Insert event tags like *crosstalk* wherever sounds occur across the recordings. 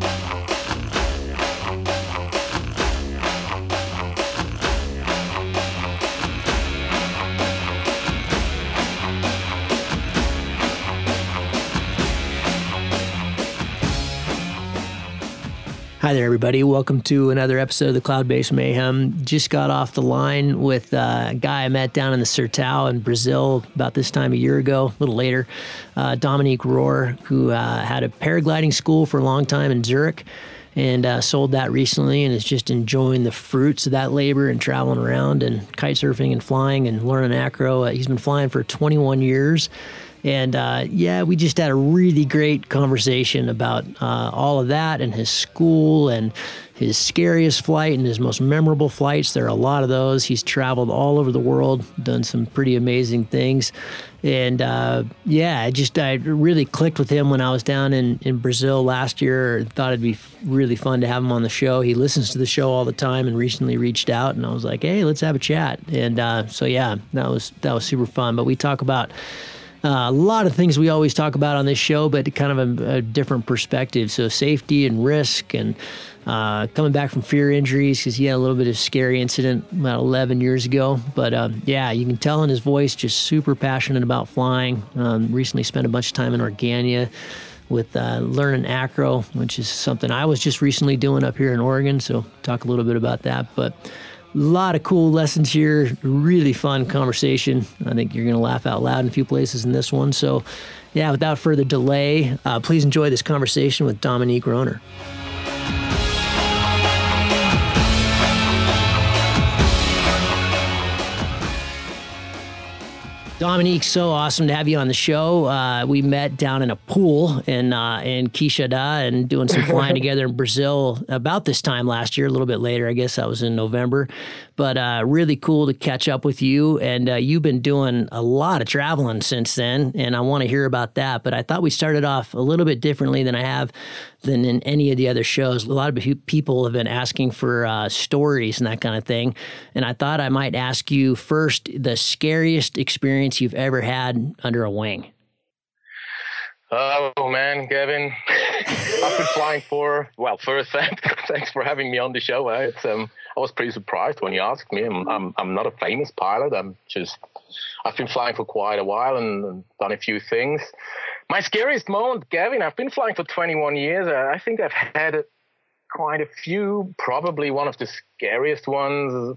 Thank you. Hi there, everybody. Welcome to another episode of the Cloudbase Mayhem. Just got off the line with a guy I met down in the Sertão in Brazil about this time a year ago, a little later. Uh, Dominique Rohr, who uh, had a paragliding school for a long time in Zurich and uh, sold that recently and is just enjoying the fruits of that labor and traveling around and kite surfing and flying and learning acro. Uh, he's been flying for 21 years. And uh, yeah, we just had a really great conversation about uh, all of that and his school and his scariest flight and his most memorable flights. There are a lot of those. He's traveled all over the world, done some pretty amazing things. And uh, yeah, I just I really clicked with him when I was down in, in Brazil last year. Thought it'd be really fun to have him on the show. He listens to the show all the time and recently reached out and I was like, hey, let's have a chat. And uh, so yeah, that was that was super fun. But we talk about uh, a lot of things we always talk about on this show, but kind of a, a different perspective. So safety and risk and uh, coming back from fear injuries because he had a little bit of scary incident about 11 years ago. But um, yeah, you can tell in his voice, just super passionate about flying. Um, recently spent a bunch of time in Organyà with uh, learning acro, which is something I was just recently doing up here in Oregon. So talk a little bit about that. But a lot of cool lessons here. Really fun conversation. I think you're going to laugh out loud in a few places in this one. So, yeah, without further delay, uh, please enjoy this conversation with Dominique Rohner. Dominique, so awesome to have you on the show. Uh, we met down in a pool in uh, in Quixada and doing some *laughs* flying together in Brazil about this time last year. A little bit later, I guess that was in November. But uh, really cool to catch up with you. And uh, you've been doing a lot of traveling since then, and I want to hear about that. But I thought we started off a little bit differently than I have than in any of the other shows. A lot of people have been asking for uh, stories and that kind of thing. And I thought I might ask you first the scariest experience you've ever had under a wing. Oh man, Gavin, I've been flying for well. First, *laughs* thanks for having me on the show. Um, I was pretty surprised when you asked me. I'm, I'm, I'm not a famous pilot. I'm just I've been flying for quite a while and done a few things. My scariest moment, Gavin, I've been flying for 21 years. Uh, I think I've had quite a few. Probably one of the scariest ones.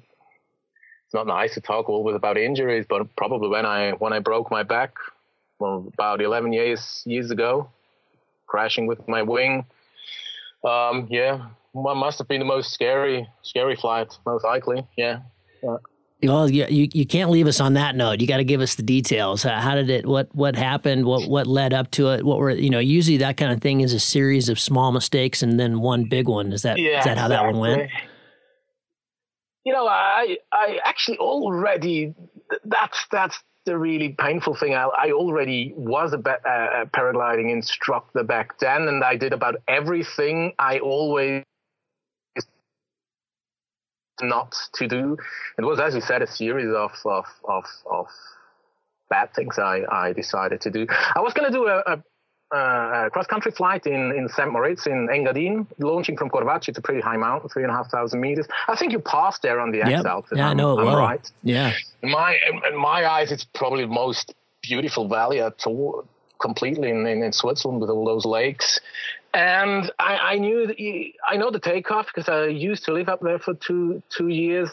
It's not nice to talk always about injuries, but probably when I when I broke my back, well, about 11 years years ago, crashing with my wing. Um, yeah, must have been the most scary scary flight, most likely. Yeah. yeah. Well, you, you, you can't leave us on that note. You got to give us the details. How did it? What what happened? What what led up to it? What were you know? Usually that kind of thing is a series of small mistakes and then one big one. Is that yeah, is that how exactly. that one went? You know, I I actually already that's that's the really painful thing. I, I already was a, a uh, uh, paragliding instructor back then, and I did about everything I always not to do. It was, as you said, a series of of of, of bad things I, I decided to do. I was going to do a, a uh, cross country flight in, in St. Moritz in Engadine, launching from Corvatsch. It's a pretty high mountain, three and a half thousand meters. I think you passed there on the yep. X outfit. Yeah, I'm, I know it well. right. Yeah. In my in my eyes, it's probably the most beautiful valley at all, completely in, in, in Switzerland with all those lakes. And I, I knew that you, I know the takeoff because I used to live up there for two two years.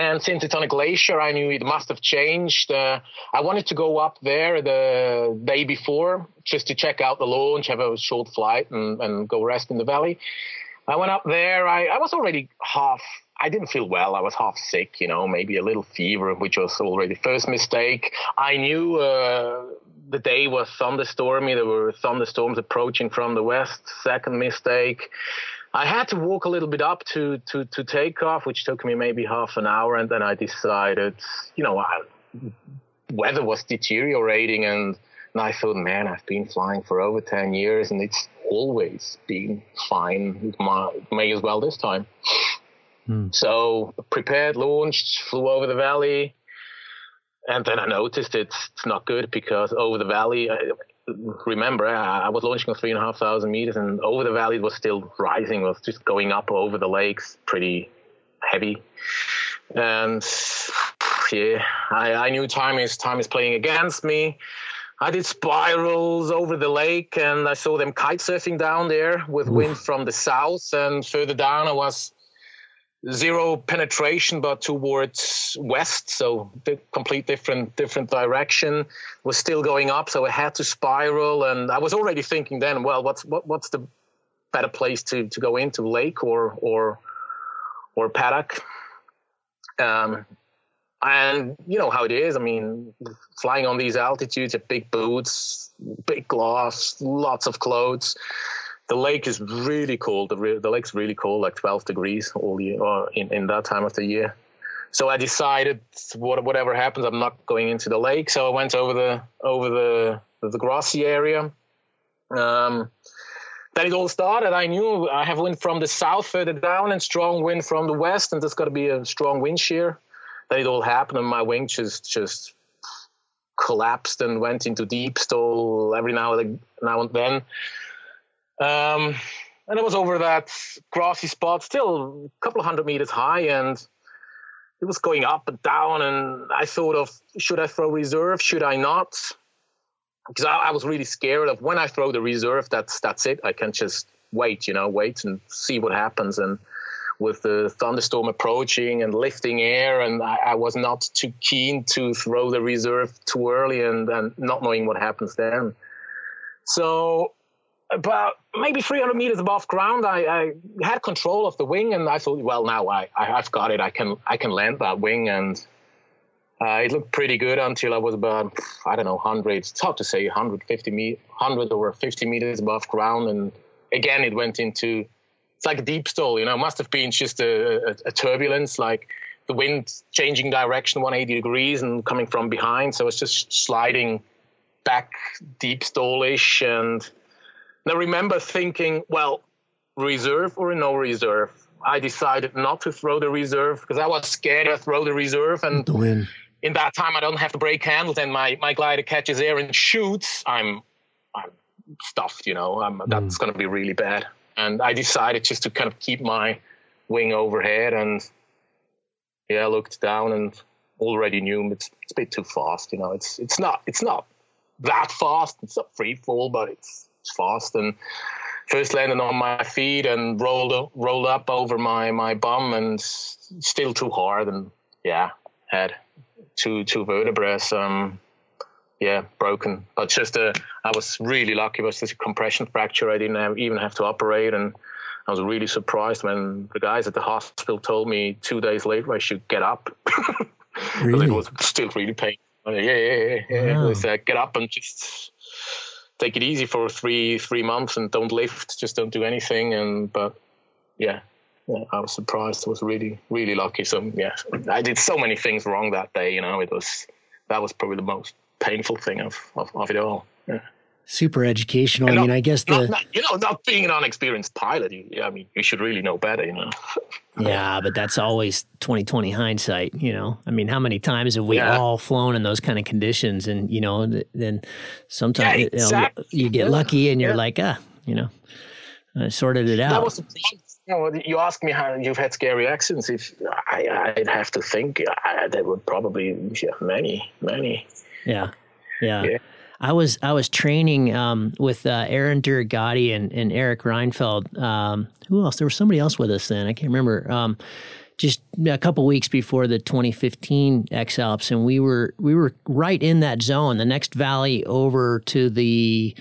And since it's on a glacier, I knew it must have changed. Uh, I wanted to go up there the day before just to check out the launch, have a short flight, and, and go rest in the valley. I went up there. I, I was already half I didn't feel well. I was half sick, you know, maybe a little fever, which was already first mistake. I knew uh, the day was thunderstormy. There were thunderstorms approaching from the west. Second mistake. I had to walk a little bit up to, to, to take off, which took me maybe half an hour. And then I decided, you know, I, weather was deteriorating. And, and I thought, man, I've been flying for over 10 years and it's always been fine. It may as well this time. Hmm. So prepared, launched, flew over the valley, and then I noticed it's, it's not good because over the valley, remember I was launching on three and a half thousand meters, and over the valley it was still rising. It was just going up over the lakes, pretty heavy. And yeah, I, I knew time is time is playing against me. I did spirals over the lake, and I saw them kite surfing down there with Oof. wind from the south. And further down, I was zero penetration but towards west so the complete different different direction was still going up so i had to spiral and i was already thinking then well what's what, what's the better place to to go into lake or or or paddock? Um and you know how it is i mean flying on these altitudes big boots big gloves lots of clothes the lake is really cold. The, re- the lake's really cold, like 12 degrees all year, or in, in that time of the year. So I decided, what, whatever happens, I'm not going into the lake. So I went over the over the the grassy area. Um, then it all started. I knew I have wind from the south further down and strong wind from the west, and there's got to be a strong wind shear. Then it all happened, and my wing just just collapsed and went into deep stall every now and then. Um, and it was over that grassy spot, still a couple of hundred meters high, and it was going up and down. And I thought of, should I throw reserve? Should I not? Because I, I was really scared of when I throw the reserve, that's that's it. I can just wait, you know, wait and see what happens. And with the thunderstorm approaching and lifting air, and I, I, was not too keen to throw the reserve too early and, and not knowing what happens then. So about maybe 300 meters above ground, I, I, had control of the wing, and I thought, well, now I, I have got it. I can I can land that wing, and uh, it looked pretty good until I was about I don't know 100. It's hard to say 150 me 100 or 50 meters above ground, and again it went into it's like a deep stall. You know, it must have been just a, a, a turbulence, like the wind changing direction 180 degrees and coming from behind. So it's just sliding back deep stallish and and I remember thinking, well, reserve or no reserve? I decided not to throw the reserve because I was scared to throw the reserve. And in that time, I don't have to break handles and my, my glider catches air and shoots. I'm, I'm stuffed, you know, I'm, that's mm. going to be really bad. And I decided just to kind of keep my wing overhead and yeah, I looked down and already knew it's, it's a bit too fast. You know, it's, it's not, it's not that fast. It's not free fall, but it's, fast and first landed on my feet and rolled rolled up over my my bum and still too hard and yeah had two two vertebrae um yeah broken but just a I was really lucky it was just a compression fracture I didn't have, even have to operate and I was really surprised when the guys at the hospital told me two days later I should get up *laughs* really? it was still really painful yeah yeah yeah, yeah. Wow. Was uh, get up and just take it easy for three three months and don't lift, just don't do anything. And but yeah, yeah, I was surprised. I was really really lucky. So yeah, I did so many things wrong that day. You know, it was that was probably the most painful thing of of, of it all. Yeah super educational. I mean, I guess the not, not, you know not being an unexperienced pilot, you, I mean, you should really know better, you know. *laughs* yeah, but that's always 2020 hindsight, you know. I mean, how many times have we yeah. all flown in those kind of conditions and, you know, then sometimes yeah, exactly. you, know, you, get yeah. lucky and you're like, ah, you know, I sorted it out. That was you know, you ask me how you've had scary accidents. If I, I'd have to think, I, there would probably many, many. Yeah, yeah. I was I was training um, with uh, Aaron Durogati and, and Eric Reinfeld. Um, who else? There was somebody else with us then. I can't remember. Um, just a couple weeks before the 2015 X Alps, and we were we were right in that zone. The next valley over to the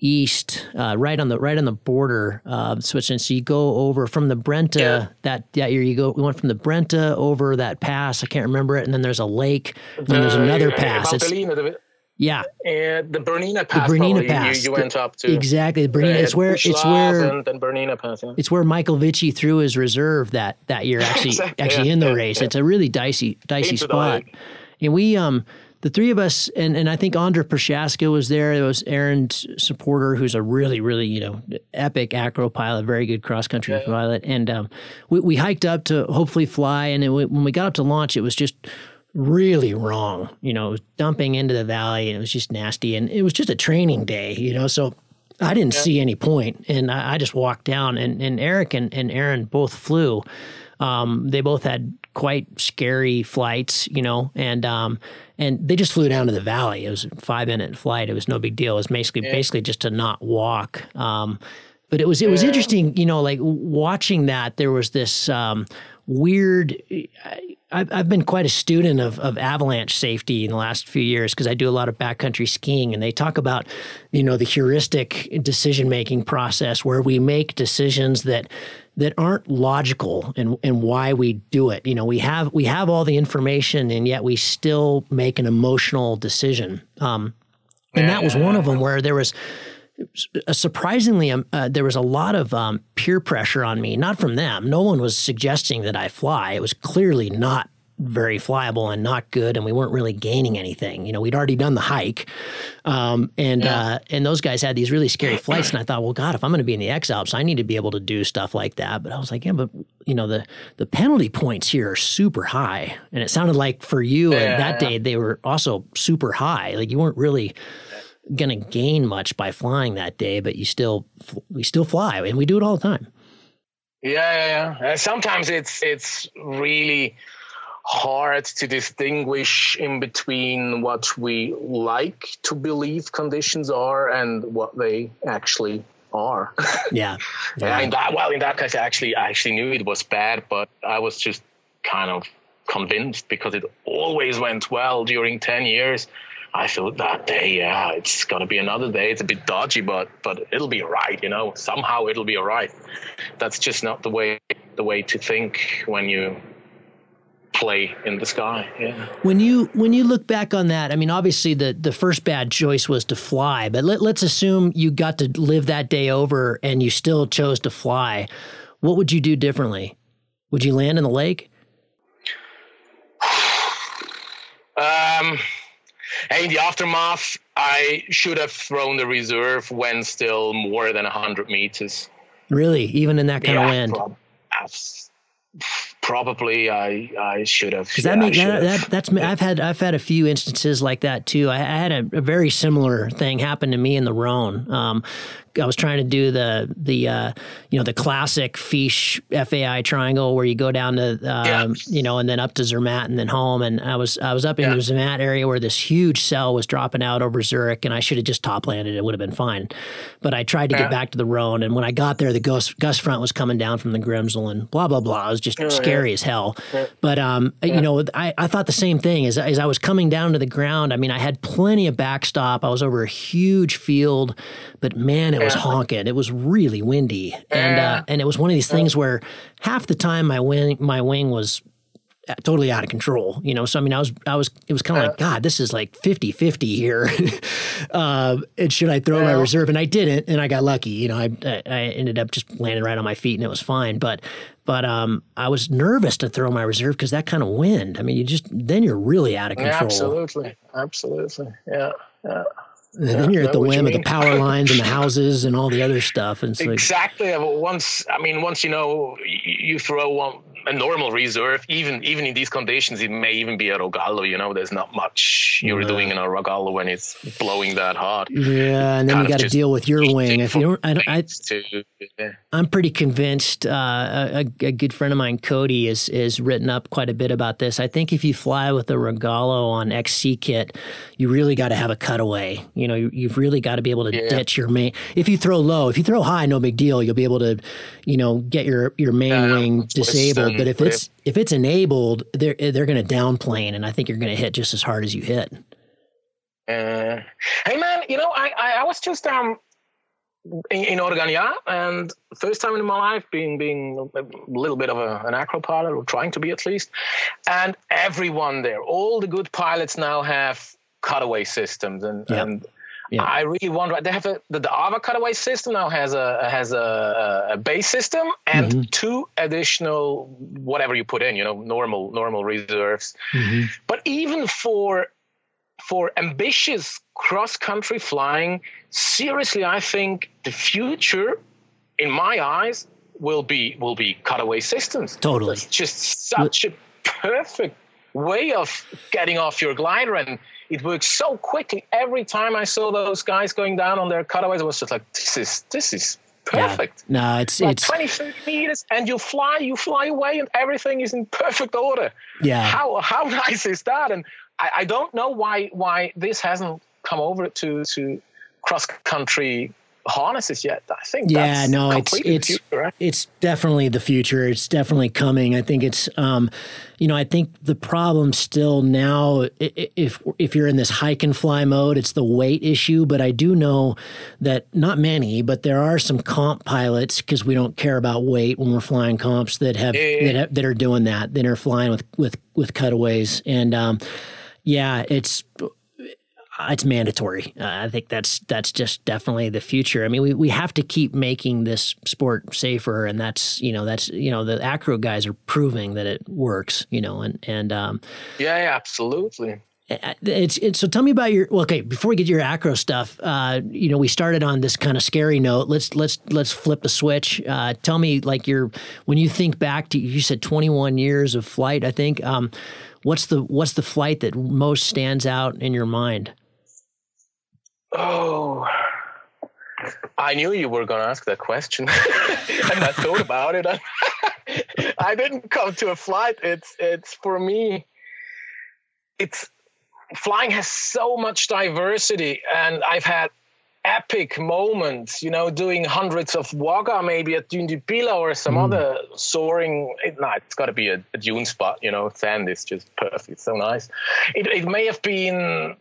east, uh, right on the right on the border uh, switching. So you go over from the Brenta yeah. that that year. You go we went from the Brenta over that pass. I can't remember it, and then there's a lake, and then there's another pass. Yeah, and the Bernina Pass. The Bernina Pass. You, you, went up to exactly the Bernina. It's where it's where and then Bernina Pass. Yeah. It's where Michael Witschi threw his reserve that that year. *laughs* Actually, exactly, actually yeah, in the yeah, race, it's a really dicey dicey spot. And we um the three of us and and I think Andre Prochaska was there. There was Aaron's supporter, who's a really really you know epic acro pilot, very good cross country pilot. And um, we we hiked up to hopefully fly. And it, when we got up to launch, it was just really wrong. You know, it was dumping into the valley and it was just nasty. And it was just a training day, you know, so I didn't yeah. see any point, and I, I, just walked down. And, and Eric and, and Aaron both flew. Um, they both had quite scary flights, you know, and um, and they just flew down to the valley. It was a five minute flight. It was no big deal. It was basically yeah. basically just to not walk. Um, but it was it was yeah. interesting, you know, like watching that. There was this um, weird. I've, I've been quite a student of, of avalanche safety in the last few years because I do a lot of backcountry skiing, and they talk about, you know, the heuristic decision making process where we make decisions that that aren't logical and and why we do it. You know, we have we have all the information, and yet we still make an emotional decision. Um, and that was one of them where there was surprisingly, um, uh, there was a lot of um, peer pressure on me. Not from them. No one was suggesting that I fly. It was clearly not very flyable and not good, and we weren't really gaining anything. You know, we'd already done the hike, um, and yeah. uh, and those guys had these really scary flights. And I thought, well, God, if I'm going to be in the X Alps, I need to be able to do stuff like that. But I was like, yeah, but you know, the the penalty points here are super high, and it sounded like for you yeah. that day they were also super high. Like you weren't really going to gain much by flying that day, but you still we still fly, and we do it all the time. Yeah, yeah, yeah. Uh, sometimes it's it's really hard to distinguish in between what we like to believe conditions are and what they actually are. *laughs* Yeah. yeah. in that, well, in that case, I actually I actually knew it was bad, but I was just kind of convinced because it always went well during ten years I thought that day, yeah, it's gonna be another day. It's a bit dodgy, but but it'll be alright, you know. Somehow it'll be alright. That's just not the way the way to think when you play in the sky. Yeah. When you when you look back on that, I mean, obviously the the first bad choice was to fly, but let, let's assume you got to live that day over and you still chose to fly. What would you do differently? Would you land in the lake? *sighs* um and in the aftermath, I should have thrown the reserve when still more than 100 meters. Really? Even in that kind yeah, of wind? Prob- probably I I should have. Because that, that, that, that's I've had I've had a few instances like that too. I, I had a, a, very similar thing happen to me in the Rhone. Um, I was trying to do the the uh, you know the classic Fiesch FAI triangle where you go down to um, yeah. you know and then up to Zermatt and then home. And I was I was up in yeah. the Zermatt area where this huge cell was dropping out over Zurich, and I should have just top landed. It would have been fine. But I tried to yeah. get back to the Rhone, and when I got there, the gust, gust front was coming down from the Grimsel and blah blah blah. It was just oh, scary as hell. But um, you know, I, I thought the same thing as as I was coming down to the ground. I mean, I had plenty of backstop. I was over a huge field, but man, it was honking. It was really windy, and uh, and it was one of these things where half the time my wing my wing was totally out of control you know? So i mean i was i was it was kind of like god this is like 50 50 here. Uh, *laughs* and should i throw my reserve? And i didn't and i got lucky you know? I, I ended up just landing right on my feet and it was fine. But but um, i was nervous to throw my reserve because that kind of wind. I mean you just then you're really out of control. absolutely. Absolutely. Yeah yeah and then you're at the whim of the power *laughs* lines and the houses and all the other stuff. And exactly. Like, once, I mean, once you know, you throw one a normal reserve, even even in these conditions, it may even be a Rogallo. You know, there's not much you're yeah. doing in a Rogallo when it's blowing that hard. Yeah, and then you got to deal with your wing. If you I, I, to, yeah. I'm pretty convinced. Uh, a, a, good friend of mine, Cody, is is written up quite a bit about this. I think if you fly with a Rogallo on XC kit, you really got to have a cutaway. You know, you, you've really got to be able to yeah. ditch your main. If you throw low, if you throw high, no big deal. You'll be able to, you know, get your your main wing disabled but if it's if it's enabled, they're they're going to downplane, and I think you're going to hit just as hard as you hit. Uh, hey man, you know I, I, I was just um in, in Oregon, yeah, and first time in my life being being a little bit of a, an acro pilot or trying to be at least, and everyone there, all the good pilots now have cutaway systems and yep. and yeah. I really wonder. They have a, the, the Ava cutaway system now has a has a, a base system and mm-hmm. two additional whatever you put in, you know, normal normal reserves. Mm-hmm. But even for for ambitious cross country flying, seriously, I think the future, in my eyes, will be will be cutaway systems. Totally, it's just such a perfect way of getting off your glider and it works so quickly. Every time I saw those guys going down on their cutaways, I was just like, this is this is perfect. Yeah. No, it's like it's 20, 30 meters, and you fly, you fly away, and everything is in perfect order. Yeah. How how *laughs* nice is that? And I, I don't know why why this hasn't come over to to cross country harnesses yet. I think yeah, no, it's it's future, it's definitely the future. It's definitely coming. I think it's um, you know, I think the problem still now if if you're in this hike and fly mode, it's the weight issue. But I do know that not many, but there are some comp pilots because we don't care about weight when we're flying comps that have, yeah. that, have that are doing that that are flying with with with cutaways and um, yeah, it's it's mandatory. Uh, I think that's that's just definitely the future. I mean, we, we have to keep making this sport safer, and that's you know that's you know the acro guys are proving that it works. You know, and and um, yeah, yeah, absolutely. Uh, it's, it's so tell me about your well, okay before we get to your acro stuff uh, you know we started on this kind of scary note let's let's let's flip the switch uh, tell me like your when you think back to you said 21 years of flight i think um, what's the what's the flight that most stands out in your mind Oh, I knew you were going to ask that question, *laughs* and I thought about it. *laughs* I didn't come to a flight. It's it's for me. It's flying has so much diversity, and I've had epic moments. You know, doing hundreds of waga maybe at Dune du Pilat or some mm. other soaring. It, nah, it's got to be a, a, dune spot. You know, sand is just perfect. It's so nice. It it may have been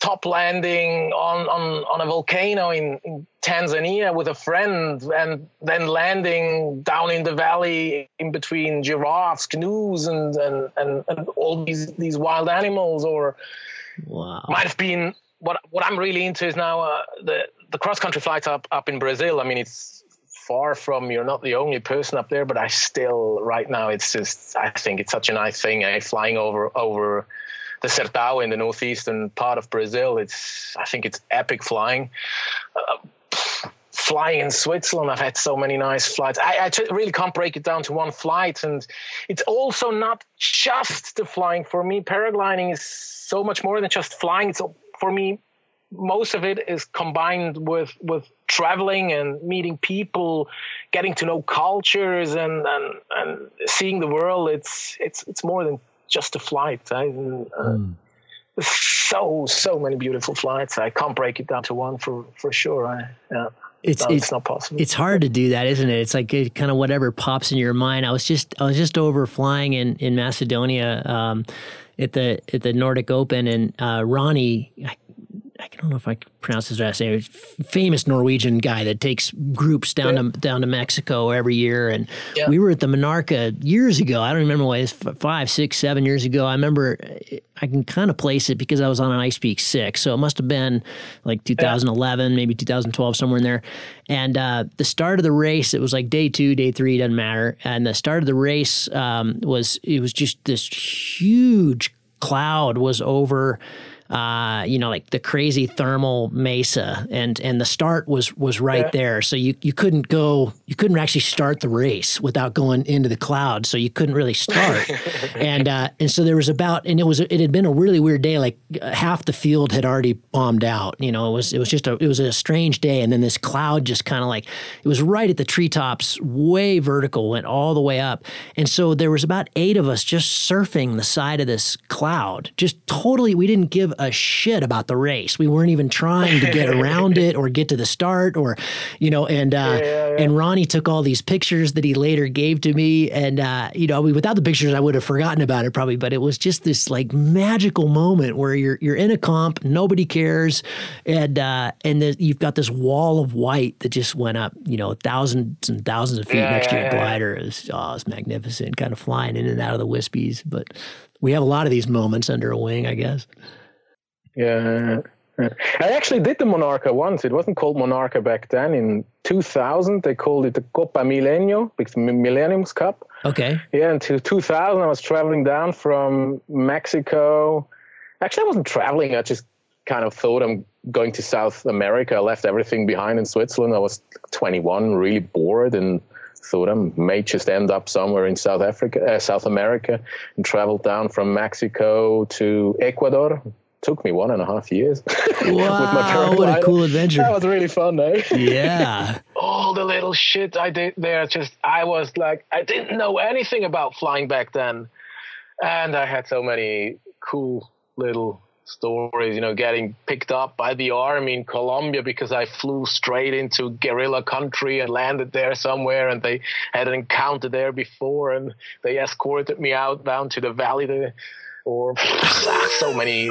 top landing on, on, on a volcano in, in, Tanzania with a friend and then landing down in the valley in between giraffes, canoes and, and, and, and all these, these wild animals or wow. might have been what, what I'm really into is now uh, the, the cross country flights up, up in Brazil. I mean, it's far from you're not the only person up there, but I still right now it's just I think it's such a nice thing. Eh? Flying over over the Sertão in the northeastern part of Brazil. It's I think it's epic flying. Uh, flying in Switzerland, I've had so many nice flights. I, really can't break it down to one flight, and it's also not just the flying. For me, paragliding is so much more than just flying. It's for me most of it is combined with with traveling and meeting people getting to know cultures and and, and seeing the world it's it's it's more than just a flight. I, uh, mm. So so many beautiful flights. I can't break it down to one for for sure. I, yeah. It's, no, it's, it's not possible. It's hard to do that, isn't it? It's like it, kind of whatever pops in your mind. I was just I was just over flying in in Macedonia um, at the at the Nordic Open, and uh, Ronnie, I I don't know if I can pronounce his last name. Famous Norwegian guy that takes groups down yeah. to down to Mexico every year, and yeah. we were at the Monarca years ago. I don't remember what it was five, six, seven years ago. I remember I can kind of place it because I was on an Ice Peak six, so it must have been like 2011, yeah. maybe 2012, somewhere in there. And uh, the start of the race, it was like day two, day three, doesn't matter. And the start of the race um, was it was just this huge cloud was over uh, you know, like the crazy thermal mesa, and and the start was was right yeah. there. So you you couldn't go, you couldn't actually start the race without going into the cloud. So you couldn't really start, *laughs* and uh, and so there was about, and it was it had been a really weird day. Like half the field had already bombed out. You know, it was it was just a it was a strange day, and then this cloud just kind of like it was right at the treetops, way vertical, went all the way up, and so there was about eight of us just surfing the side of this cloud, just totally. We didn't give a shit about the race. We weren't even trying to get around it or get to the start or, you know, and, uh, yeah, yeah, yeah. and Ronnie took all these pictures that he later gave to me. And, uh, you know, without the pictures, I would have forgotten about it probably, but it was just this like magical moment where you're, you're in a comp, nobody cares. And, uh, and the, you've got this wall of white that just went up, you know, thousands and thousands of feet next to your glider. It was, oh, it was magnificent, kind of flying in and out of the wispies. But we have a lot of these moments under a wing, I guess. Yeah. I actually did the Monarca once. It wasn't called Monarca back then. In 2000, they called it the Copa Milenio, the Millennium's Cup. Okay. Yeah, until 2000, I was traveling down from Mexico. Actually, I wasn't traveling. I just kind of thought I'm going to South America. I left everything behind in Switzerland. I was 21, really bored, and thought I may just end up somewhere in South Africa, uh, South America, and traveled down from Mexico to Ecuador. Took me one and a half years. *laughs* Wow, what a cool adventure! That was really fun, though. Yeah. *laughs* All the little shit I did there, just I was like, I didn't know anything about flying back then, and I had so many cool little stories, you know, getting picked up by the army in Colombia because I flew straight into guerrilla country and landed there somewhere and they had an encounter there before and they escorted me out down to the valley there or so many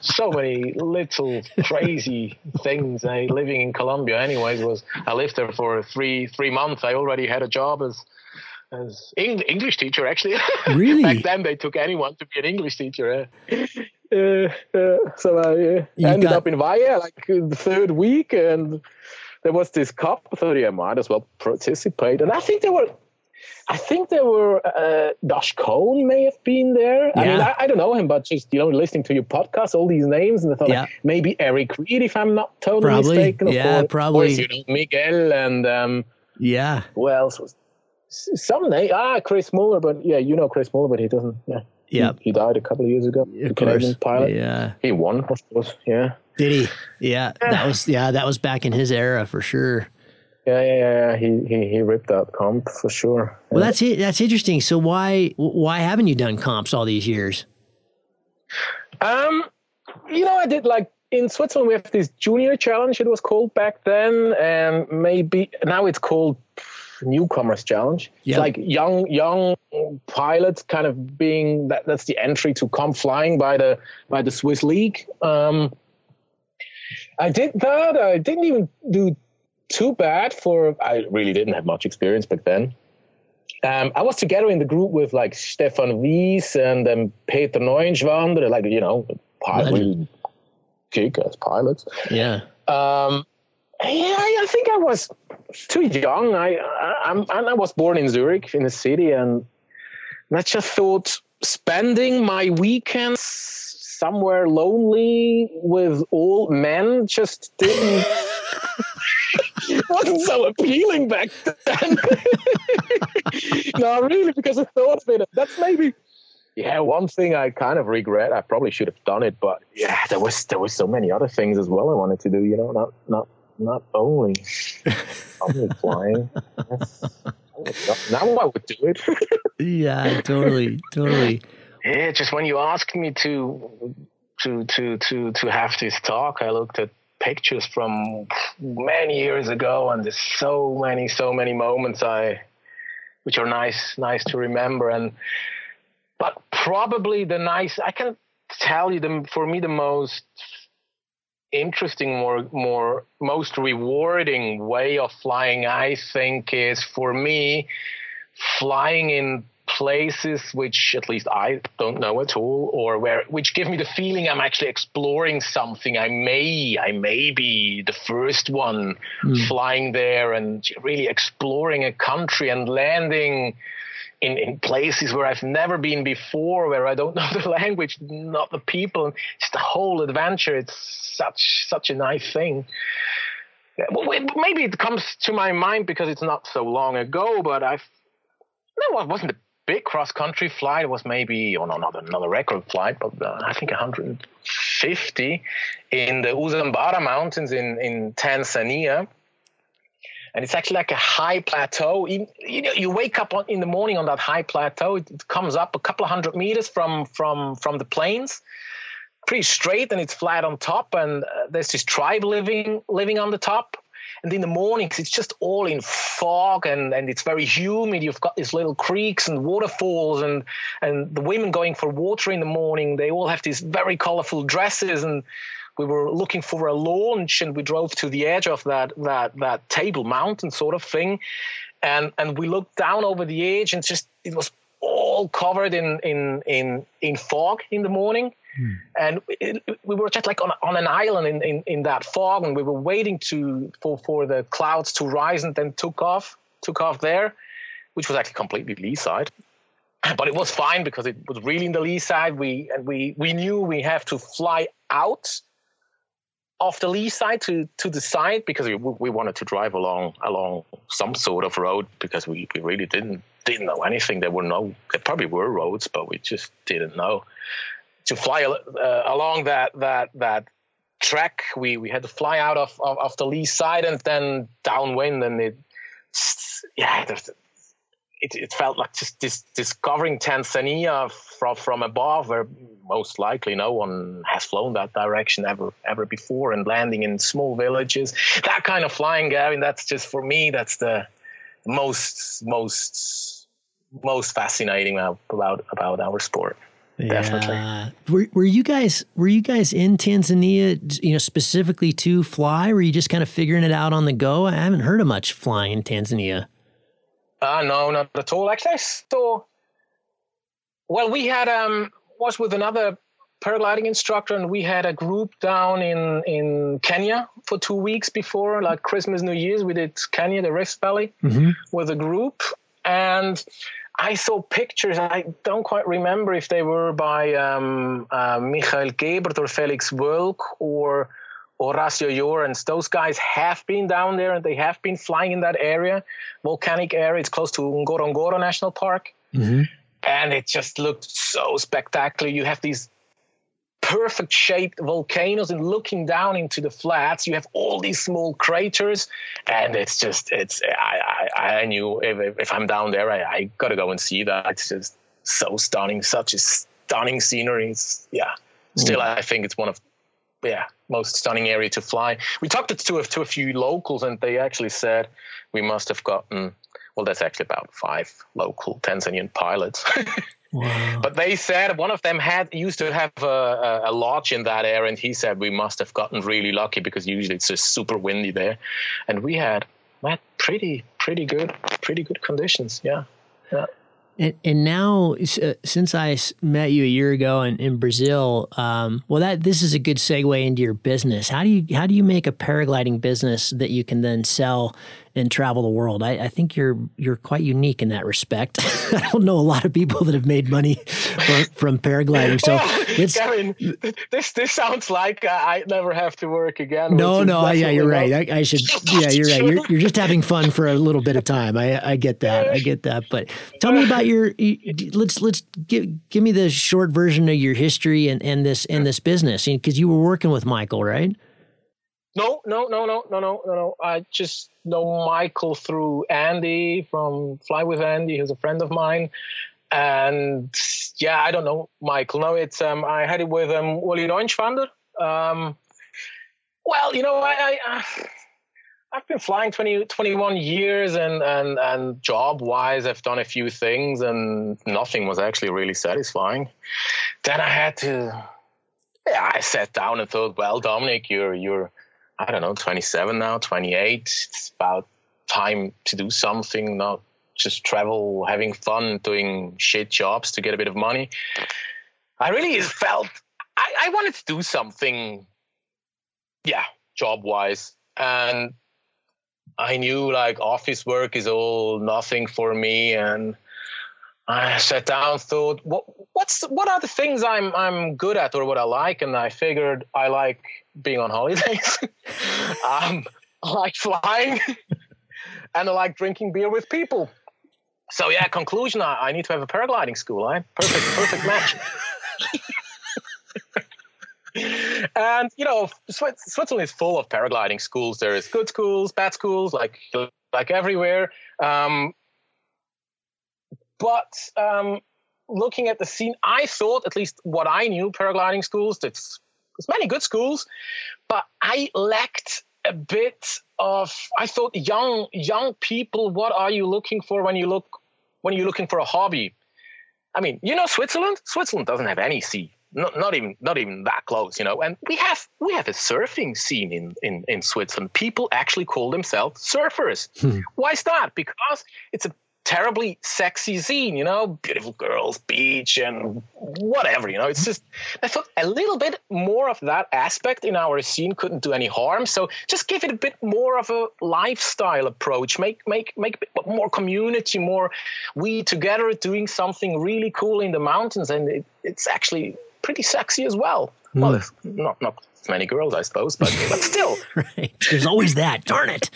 so many little crazy things I living in Colombia anyways was I lived there for three three months. I already had a job as as English teacher actually. *laughs* Really? Back then they took anyone to be an English teacher uh, uh, so I uh, ended got... up in Valle like the third week, and there was this cup. I thought, yeah, I might as well participate. And I think there were, I think there were uh, Josh Cohn may have been there. Yeah. I mean, I, I, don't know him, but just you know, listening to your podcast, all these names, and I thought yeah. like, maybe Eric Reed, if I'm not totally probably. mistaken. Yeah, course, probably. Course, you know, Miguel and um, yeah. Who else was? Some name. Ah, Chris Muller, but yeah, you know Chris Muller, but he doesn't. Yeah. Yeah, he, he, died a couple of years ago. Of Canadian pilot. Yeah, he won, of course. Yeah. Did he? Yeah, that was yeah, that was back in his era for sure. Yeah, yeah, yeah. He he he ripped that comp for sure. Well, that's it. That's interesting. So why why haven't you done comps all these years? Um, you know, I did like in Switzerland we have this junior challenge. It was called back then, and maybe now it's called newcomers challenge. Yep. It's like young young pilots kind of being that that's the entry to come flying by the by the Swiss league. Um, I did that. I didn't even do too bad for. I really didn't have much experience back then. Um, I was together in the group with like Stefan Wyss and um, Peter Neuenschwander, like you know, pilot, kick as pilots. Yeah. Um, yeah, I think I was too young. I, I, I was born in Zurich, in the city, and I just thought spending my weekends somewhere lonely with old men just didn't *laughs* wasn't so appealing back then. *laughs* no, really, because I thought of it. That's maybe yeah, one thing I kind of regret. I probably should have done it, but yeah, there was there was so many other things as well I wanted to do. You know, not not not only *laughs* only flying. now I would do it. *laughs* yeah, totally, totally. Yeah, just when you asked me to to to to to have this talk, I looked at pictures from many years ago, and there's so many, so many moments I, which are nice, nice to remember. And but probably the nice, I can tell you the for me the most interesting, more more most rewarding way of flying, I think, is for me flying in places which at least I don't know at all, or where which give me the feeling I'm actually exploring something. I may I may be the first one mm. flying there and really exploring a country and landing in, in places where I've never been before, where I don't *laughs* know the language, not the people, just the whole adventure. It's such such a nice thing. Well, Maybe it comes to my mind because it's not so long ago, but I've no, it wasn't a big cross country flight. Was maybe on oh, another another record flight, but uh, I think 150 in the Usambara Mountains in in Tanzania and it's actually like a high plateau. You, you, know, you wake up on, in the morning on that high plateau. It, it, comes up a couple of hundred meters from from from the plains, pretty straight, and it's flat on top. And uh, there's this tribe living living on the top. And in the mornings, it's just all in fog and, and it's very humid. You've got these little creeks and waterfalls, and, and the women going for water in the morning, they all have these very colorful dresses. And we were looking for a launch and we drove to the edge of that that that table mountain sort of thing and and we looked down over the edge and just it was all covered in in in in fog in the morning hmm. and it, we were just like on, on an island in, in in that fog and we were waiting to for for the clouds to rise and then took off took off there which was actually completely lee side *clears throat* but it was fine because it was really in the lee side we and we we knew we have to fly out off the lee side to to the side because we, we wanted to drive along along some sort of road because we, we really didn't didn't know anything. There were no there probably were roads, but we just didn't know to fly uh, along that that that track. We we had to fly out of, of, of the lee side and then downwind, and it yeah it, it felt like just this, discovering Tanzania from from above, where most likely no one has flown that direction ever ever before, and landing in small villages. That kind of flying, Gavin. That's just for me. That's the most most most fascinating about about our sport. Definitely. Yeah. Were, were you guys were you guys in Tanzania, you know, specifically to fly? Were you just kind of figuring it out on the go? I haven't heard of much flying in Tanzania. Uh, no, not at all. Actually, I saw. Well, we had um was with another paragliding instructor, and we had a group down in in Kenya for two weeks before, like Christmas, New Year's. We did Kenya, the Rift Valley, mm-hmm. with a group, and I saw pictures. I don't quite remember if they were by um, uh, Michael Gebert or Felix Wölk or Horacio Llorens. Those guys have been down there and they have been flying in that area, volcanic area. It's close to Ngorongoro National Park. Mm-hmm. And it just looked so spectacular. You have these perfect shaped volcanoes and looking down into the flats you have all these small craters and it's just it's i i, I knew if, if i'm down there I, I gotta go and see that it's just so stunning such a stunning scenery it's, yeah still mm. i think it's one of yeah most stunning area to fly. We talked to a, to a few locals, and they actually said we must have gotten well. That's actually about five local Tanzanian pilots. *laughs* Wow. But they said one of them had used to have a, a, lodge in that area, and he said we must have gotten really lucky because usually it's just super windy there, and we had had pretty pretty good pretty good conditions. Yeah, yeah. And, and now, uh, since I met you a year ago in, in Brazil, um, well, that this is a good segue into your business. How do you how do you make a paragliding business that you can then sell and travel the world. I, I, think you're you're quite unique in that respect. *laughs* I don't know a lot of people that have made money from, from paragliding. So *laughs* it's Gavin, this this sounds like uh, I never have to work again. No, no, yeah, you're right. I, I, should. Yeah, you're right. You're, you're just having fun for a little bit of *laughs* time. I I get that. I get that. But tell me about your. Let's let's give give me the short version of your history and and this and this business because you were working with Michael, right? No, no, no, no, no, no, no, no. I just know Michael through Andy from Fly with Andy, who's a friend of mine. And yeah, I don't know Michael. No, it's um, I had it with um, Wally Neuenschwander. Um, well, you know, I, I I've been flying 20, 21 years, and and and job wise, I've done a few things, and nothing was actually really satisfying. Then I had to, yeah, I sat down and thought, well, Dominique, you're you're I don't know, 27 now, 28. It's about time to do something, not just travel, having fun, doing shit jobs to get a bit of money. I really felt I, I wanted to do something, yeah, job wise. And I knew like office work is all nothing for me. And I sat down, thought, what what's what are the things I'm I'm good at or what I like, and I figured I like being on holidays. *laughs* um, I like flying, *laughs* and I like drinking beer with people. So yeah, conclusion: I, I need to have a paragliding school. Right? Perfect, perfect match. *laughs* and you know, Switzerland is full of paragliding schools. There is good schools, bad schools, like like everywhere. Um, but um, looking at the scene, I thought, at least what I knew, paragliding schools, there's, there's many good schools, but I lacked a bit of. I thought young young people, what are you looking for when you look when you're looking for a hobby? I mean, you know, Switzerland. Switzerland doesn't have any sea. Not, not even not even that close, you know. And we have we have a surfing scene in in in Switzerland. People actually call themselves surfers. Hmm. Why is that? Because it's a terribly sexy scene, you know, beautiful girls, beach, and whatever, you know. It's just, I thought a little bit more of that aspect in our scene couldn't do any harm. So just give it a bit more of a lifestyle approach. Make make make more community, more we together doing something really cool in the mountains, and it, it's actually pretty sexy as well. Mm. Well, not not many girls, I suppose, but but still, *laughs* right? There's always that. Darn it.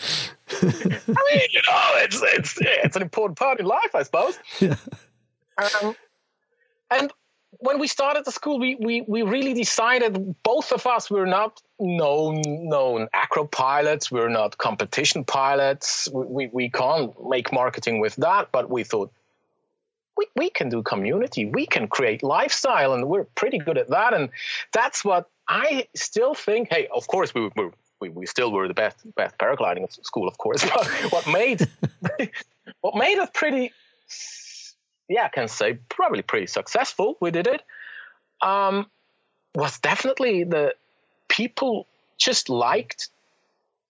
*laughs* I mean, you know, it's it's it's an important part in life, I suppose. Yeah. Um, and when we started the school, we, we, we really decided both of us were not known known acro pilots, we're not competition pilots. We, we, we can't make marketing with that, but we thought we, we can do community, we can create lifestyle, and we're pretty good at that. And that's what I still think. Hey, of course we were we, we still were the best best paragliding school, of course. *laughs* But what made *laughs* what made us pretty yeah, I can say probably pretty successful. We did it. Um, was definitely the people just liked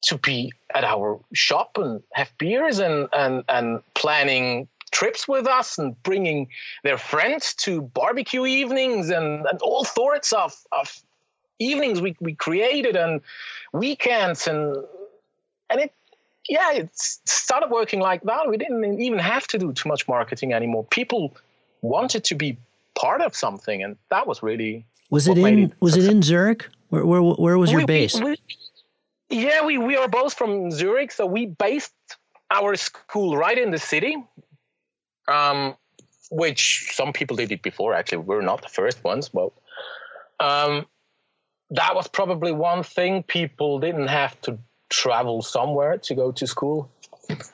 to be at our shop and have beers and and and planning trips with us and bringing their friends to barbecue evenings and, and all sorts of, of evenings we, we created and weekends and and it yeah, it started working like that. We didn't even have to do too much marketing anymore. People wanted to be part of something, and that was really was it in it was it in Zurich? Where where where was your base? We, we, yeah, we we are both from Zurich, so we based our school right in the city. Um, which some people did it before. Actually, we're not the first ones, but um, that was probably one thing people didn't have to travel somewhere to go to school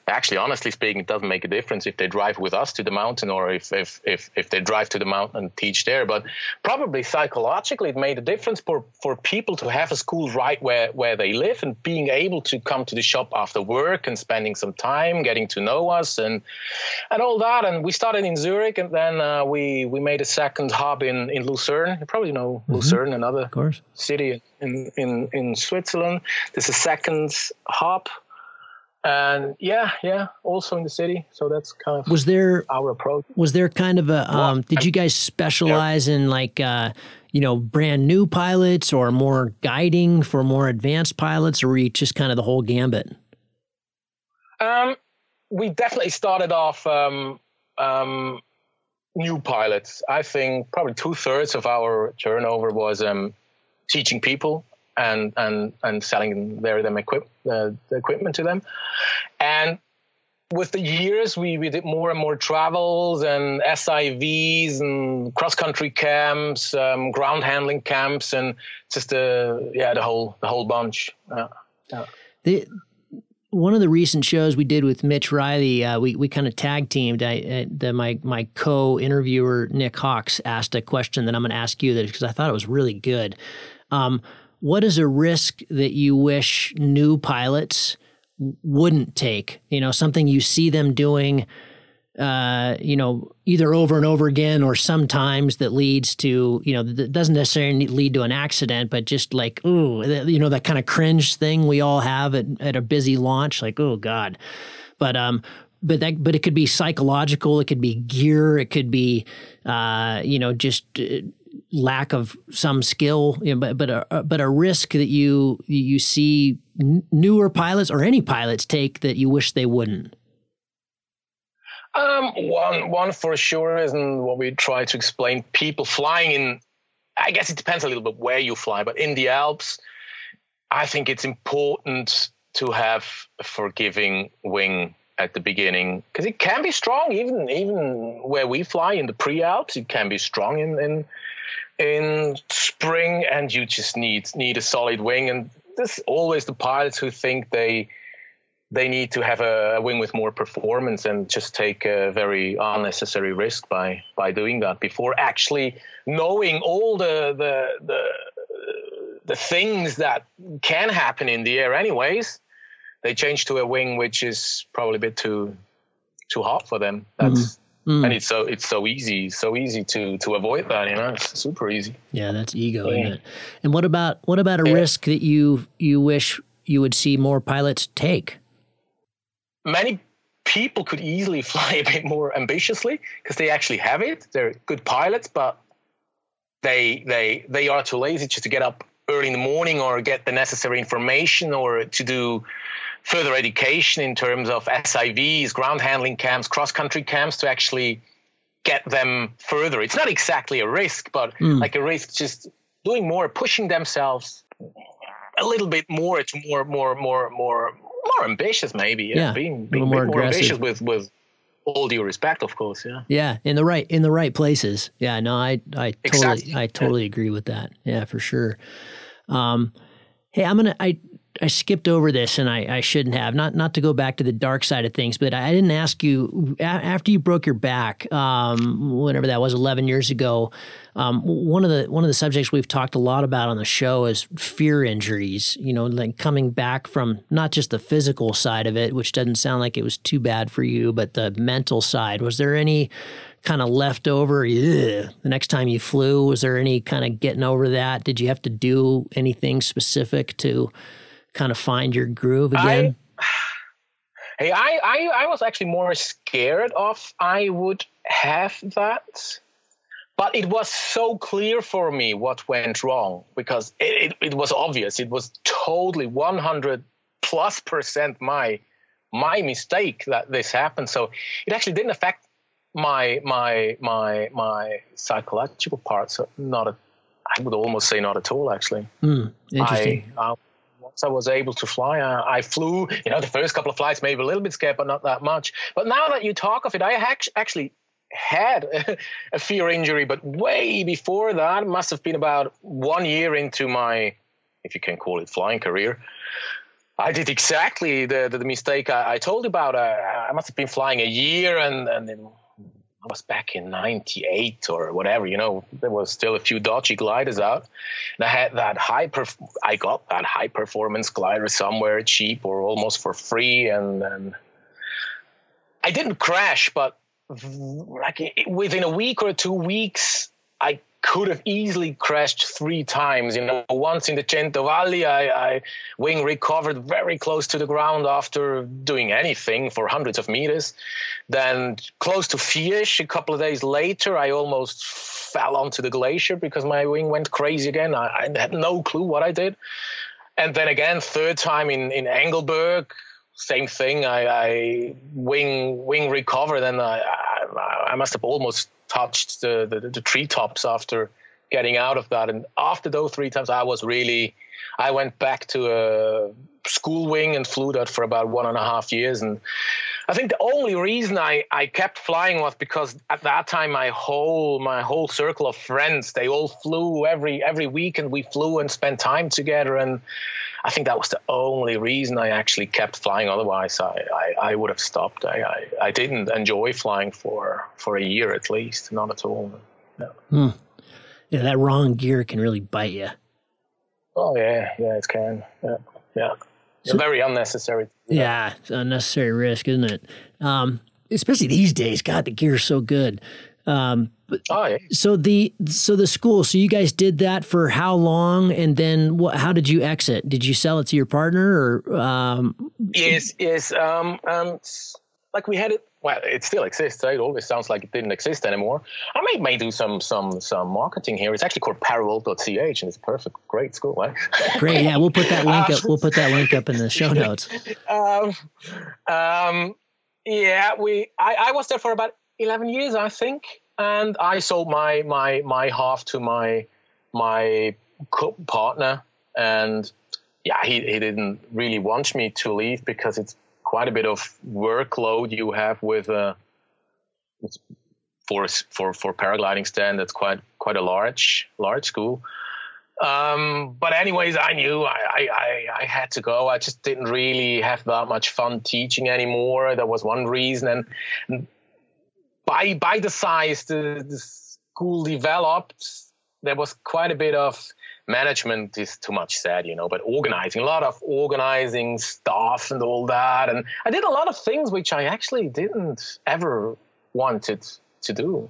actually honestly speaking it doesn't make a difference if they drive with us to the mountain or if if if, if they drive to the mountain and teach there. But probably psychologically it made a difference for for people to have a school right where where they live and being able to come to the shop after work and spending some time getting to know us and and all that. And we started in Zurich and then uh, we we made a second hub in in Lucerne. You probably know mm-hmm. Lucerne another city in in in Switzerland. There's a second hub and yeah yeah also in the city. So that's kind of was there our approach. was there kind of a um, did you guys specialize yeah. in like uh, you know brand new pilots or more guiding for more advanced pilots or were you just kind of the whole gambit? Um, we definitely started off um, um, new pilots. I think probably two-thirds of our turnover was um, teaching people and and and selling their them equip uh, the equipment to them, and with the years we, we did more and more travels and SIVs and cross country camps, um, ground handling camps, and just uh, yeah the whole the whole bunch. Uh. The, one of the recent shows we did with Mitch Riley, uh, we we kind of tag teamed. I, uh, the, my my co interviewer Nick Hawks asked a question that I'm going to ask you that because I thought it was really good. Um, what is a risk that you wish new pilots wouldn't take? You know, something you see them doing, uh, you know, either over and over again or sometimes that leads to, you know, that doesn't necessarily lead to an accident, but just like, ooh, you know, that kind of cringe thing we all have at, at a busy launch, like, oh God. But um, but that but it could be psychological it could be gear it could be uh, you know just uh, lack of some skill, you know, but but a, but a risk that you you see newer pilots or any pilots take that you wish they wouldn't. Um, one one for sure isn't what we try to explain. People flying in, I guess it depends a little bit where you fly, but in the Alps, I think it's important to have a forgiving wing at the beginning because it can be strong even even where we fly in the pre-alps it can be strong in, in in spring and you just need need a solid wing. And there's always the pilots who think they they need to have a, a wing with more performance and just take a very unnecessary risk by by doing that before actually knowing all the the the the things that can happen in the air anyways. They change to a wing which is probably a bit too too hot for them. That's mm-hmm. Mm. And it's so it's so easy, so easy to to avoid that. You know, it's super easy. Yeah, that's ego, yeah. isn't it? And what about what about a yeah. risk that you you wish you would see more pilots take? Many people could easily *laughs* fly a bit more ambitiously because they actually have it. They're good pilots, but they they they are too lazy just to get up early in the morning or get the necessary information or to do further education in terms of SIVs, ground handling camps, cross country camps to actually get them further. It's not exactly a risk, but mm. like a risk just doing more, pushing themselves a little bit more to more, more, more, more, more ambitious, maybe. Yeah, Yeah, being, a being more more ambitious with with all due respect, of course. Yeah. Yeah, in the right in the right places. Yeah, no, I I totally Exactly. I totally agree with that. Yeah, for sure. Um, hey, I'm gonna I I skipped over this and I, I shouldn't have not not to go back to the dark side of things, but I didn't ask you after you broke your back, um, whenever that was 11 years ago. Um, one of the one of the subjects we've talked a lot about on the show is fear injuries. You know, like coming back from not just the physical side of it, which doesn't sound like it was too bad for you, but the mental side. Was there any kind of leftover? The next time you flew, was there any kind of getting over that? Did you have to do anything specific to kind of find your groove again? *sighs* Hey, I, I, I was actually more scared of I would have that. But it was so clear for me what went wrong because it, it, it was obvious. It was totally 100 plus percent my my mistake that this happened. So it actually didn't affect my my my my psychological parts. So not a, I would almost say not at all. Actually, Hmm, interesting. I, uh, once I was able to fly, I, I flew. You know, the first couple of flights maybe a little bit scared, but not that much. But now that you talk of it, I act- actually had *laughs* a fear injury, but way before that, must have been about one year into my, if you can call it, flying career. I did exactly the the, the mistake I, I told you about. Uh, I must have been flying a year, and and I was back in '98 or whatever. You know, there was still a few dodgy gliders out, and I had that high. Perf- I got that high performance glider somewhere cheap or almost for free, and and I didn't crash, but like within a week or two weeks, I could have easily crashed three times. You know, once in the Cento Valley, I, I wing recovered very close to the ground after doing anything for hundreds of meters. Then close to Fiesch, a couple of days later, I almost fell onto the glacier because my wing went crazy again. I, I had no clue what I did. And then again, third time in, in Engelberg, same thing. I, I wing wing recovered, and I, I I must have almost touched the, the the treetops after getting out of that. And after those three times, I was really I went back to a school wing and flew that for about one and a half years. And I think the only reason I, I kept flying was because at that time my whole my whole circle of friends they all flew every every weekend we flew and spent time together and I think that was the only reason I actually kept flying. Otherwise, I, I, I would have stopped. I, I, I didn't enjoy flying for, for a year at least, not at all. Yeah, that wrong gear can really bite you. Oh yeah, yeah, it can. Yeah, yeah. So- very unnecessary. Yeah, it's unnecessary risk, isn't it? Um, especially these days. God, the gear's so good. Um, but Oh yeah. so the so the school. So you guys did that for how long, and then what? How did you exit? Did you sell it to your partner, or um, Yes, yes. Um, um, like we had it. Well, it still exists. Right? It always sounds like it didn't exist anymore. I may may do some some some marketing here. It's actually called Parallel.ch, and it's a perfect, great school. Right? great? Yeah, we'll put that *laughs* link up. We'll put that link up in the show notes. um, um, yeah, we. I, I was there for about eleven years, I think, and I sold my my my half to my my partner, and yeah, he he didn't really want me to leave because it's quite a bit of workload you have with uh, for for for paragliding stand. That's quite quite a large large school. Um, but anyways, I knew I, I, I, had to go. I just didn't really have that much fun teaching anymore. That was one reason. And by by the size the, the school developed, there was quite a bit of management is too much said, you know, but organizing, a lot of organizing stuff and all that. And I did a lot of things which I actually didn't ever wanted to do.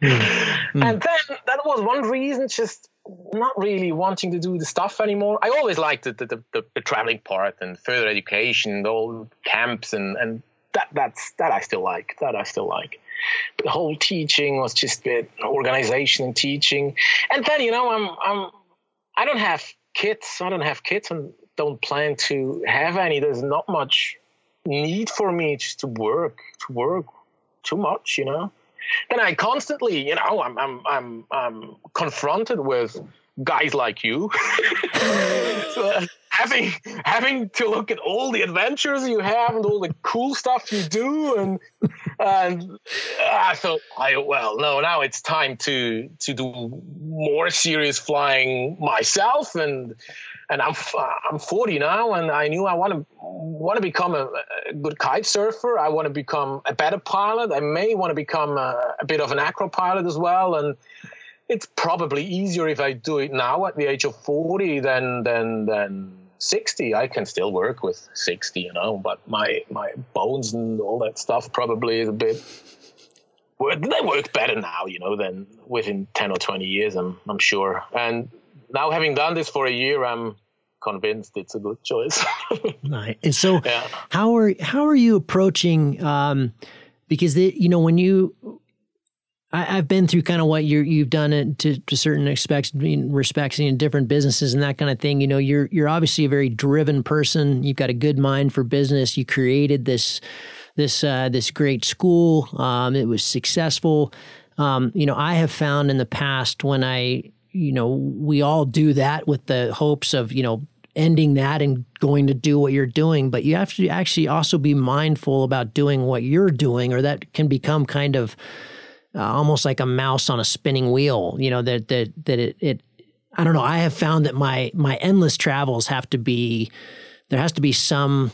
Hmm. And then that was one reason, just not really wanting to do the stuff anymore. I always liked the, the, the, the traveling part and further education, the old camps, and, and that that's that I still like. That I still like. The whole teaching was just the organization and teaching. And then you know, I'm I'm I don't have kids. I don't have kids and don't plan to have any. There's not much need for me just to work to work too much, you know then I constantly, you know, I'm I'm I'm I'm confronted with guys like you. *laughs* so, having having to look at all the adventures you have and all the cool stuff you do, and and I thought, I well, no, now it's time to to do more serious flying myself, and and I'm I'm 40 now, and I knew I want to want to become a, a, good kite surfer. I want to become a better pilot. I may want to become a, a bit of an acro pilot as well, and it's probably easier if I do it now at the age of 40 than than than 60. I can still work with 60, you know, but my my bones and all that stuff probably is a bit they work better now, you know, than within 10 or 20 years, I'm I'm sure. And now having done this for a year, I'm convinced it's a good choice. *laughs* right. And so yeah. how are how are you approaching um because the, you know when you I, have been through kind of what you you've done it to, to certain respects, respects in different businesses and that kind of thing. You know, you're you're obviously a very driven person. You've got a good mind for business. You created this this uh, this great school. Um, it was successful. Um, you know, I have found in the past when I, you know, we all do that with the hopes of you know ending that and going to do what you're doing. But you have to actually also be mindful about doing what you're doing, or that can become kind of uh, almost like a mouse on a spinning wheel. You know that that that it, it I don't know. I have found that my my endless travels have to be there has to be some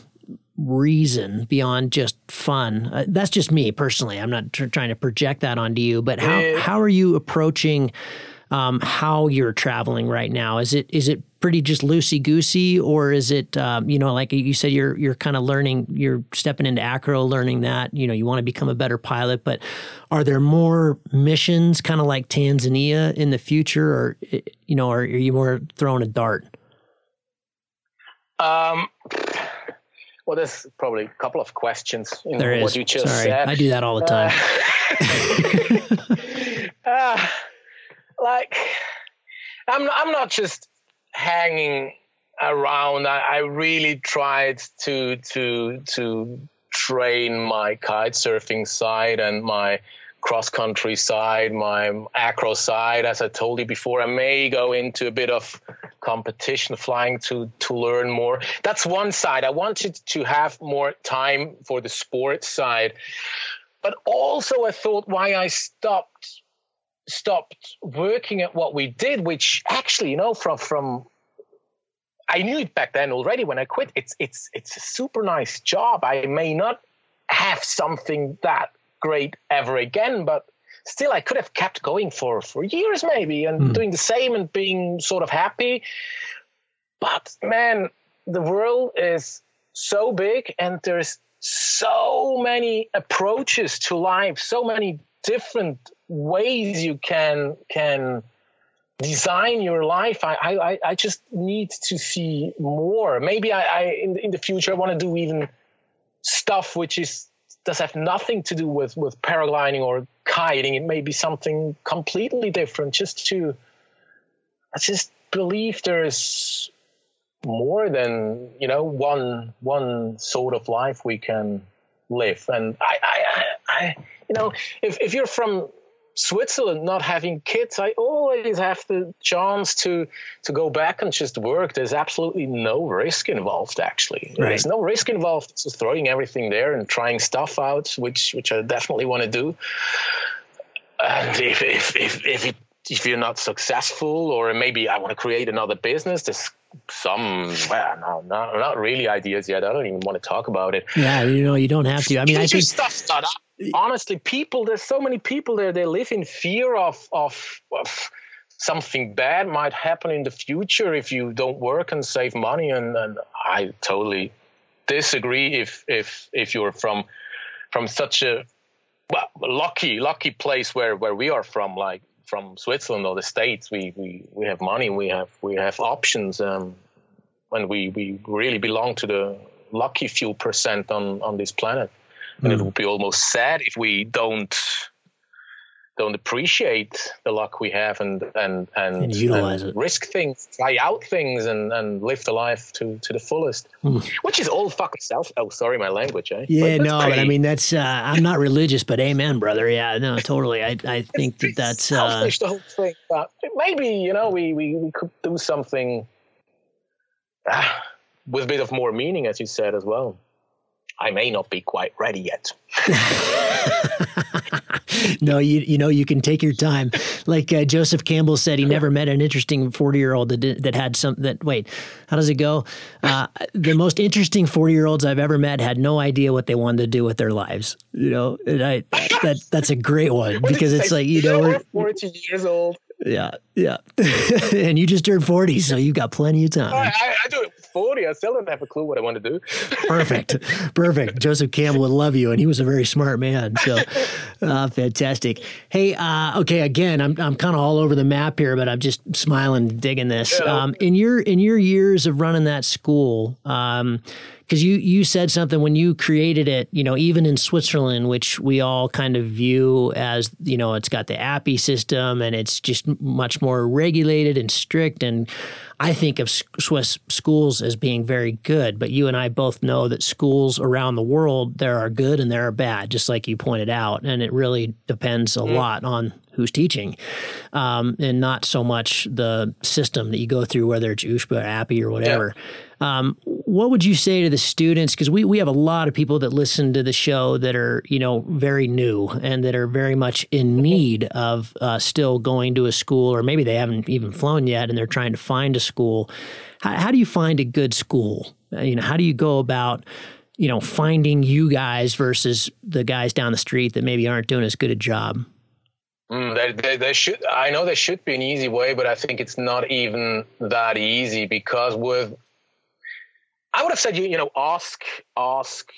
reason beyond just fun. Uh, that's just me personally. I'm not tr- trying to project that onto you, but how how are you approaching um, how you're traveling right now? Is it is it pretty just loosey goosey, or is it um, you know like you said you're you're kind of learning you're stepping into acro, learning that you know you want to become a better pilot, but are there more missions kind of like Tanzania in the future, or you know, or are you more throwing a dart? Um. Well, there's probably a couple of questions in there what is. you just Sorry. said. I do that all the time. Uh, uh, *laughs* *laughs* *laughs* like I'm I'm not just hanging around. I, I really tried to to to train my kite surfing side and my cross country side, my acro side. As I told you before, I may go into a bit of competition flying to to learn more. That's one side. I wanted to have more time for the sports side. But also I thought why I stopped stopped working at what we did, which actually, you know, from from I knew it back then already when I quit. It's it's it's a super nice job. I may not have something that great ever again, but still I could have kept going for for years maybe and mm. doing the same and being sort of happy. But man, the world is so big and there's so many approaches to life, so many different ways you can can design your life. I, I, I just need to see more. Maybe I, I in, in the future I want to do even stuff which is does have nothing to do with with paragliding or kiting. It may be something completely different. Just to I just believe there is more than you know one one sort of life we can live. And I I, I you know if if you're from Switzerland not having kids, I always have the chance to to go back and just work. There's absolutely no risk involved. Actually, right. there's no risk involved. It's just throwing everything there and trying stuff out, which which I definitely want to do. And if if if if, it, if you're not successful, or maybe I want to create another business, there's some well, no, not not really ideas yet. I don't even want to talk about it. Yeah, you know, you don't have to. I mean, I think stuff start up honestly, people, there's so many people there, they live in fear of, of, of something bad might happen in the future if you don't work and save money. And, and I totally disagree if, if, if you're from, from such a well, lucky, lucky place where, where we are from, like from Switzerland or the States, we, we, we have money, we have, we have options. Um, and we, we really belong to the lucky few percent on, on this planet and mm. it would be almost sad if we don't don't appreciate the luck we have and and and, and utilize and it, risk things, try out things, and and live the life to to the fullest. Mm. Which is all fucking self. Oh, sorry, my language. Eh? Yeah, no, but I mean that's. Uh, I'm not religious, but amen, brother. Yeah, no, totally. I I think that that's uh, the whole thing. But maybe you know we we, we could do something uh, *sighs* with a bit of more meaning, as you said as well. I may not be quite ready yet. *laughs* no, you you know you can take your time. Like uh, Joseph Campbell said, he never met an interesting forty year old that did, that had some that. Wait, how does it go? Uh, the most interesting forty year olds I've ever met had no idea what they wanted to do with their lives. You know, and I that that's a great one *laughs* because it's like you know forty years old. Yeah, yeah. *laughs* and you just turned 40, so you've got plenty of time. I, I, I, do it 40. I still don't have a clue what I want to do. Perfect. Perfect. *laughs* Joseph Campbell would love you, and he was a very smart man. So *laughs* uh, fantastic. Hey, uh, okay, again, I'm, I'm kind of all over the map here, but I'm just smiling, digging this. Yeah. Um, in your in your years of running that school, um, because you you said something when you created it you know even in switzerland which we all kind of view as you know it's got the APPI system and it's just much more regulated and strict and i think of swiss schools as being very good but you and i both know that schools around the world there are good and there are bad just like you pointed out and it really depends a mm-hmm. lot on who's teaching, um, and not so much the system that you go through, whether it's USPA, APPI, or whatever. Yeah. Um, what would you say to the students? Because we, we have a lot of people that listen to the show that are you know very new and that are very much in mm-hmm. need of uh, still going to a school, or maybe they haven't even flown yet and they're trying to find a school. How, how do you find a good school? Uh, you know, how do you go about you know finding you guys versus the guys down the street that maybe aren't doing as good a job? Mm, there, there, there, should I know there should be an easy way, but I think it's not even that easy because with I would have said you you know ask ask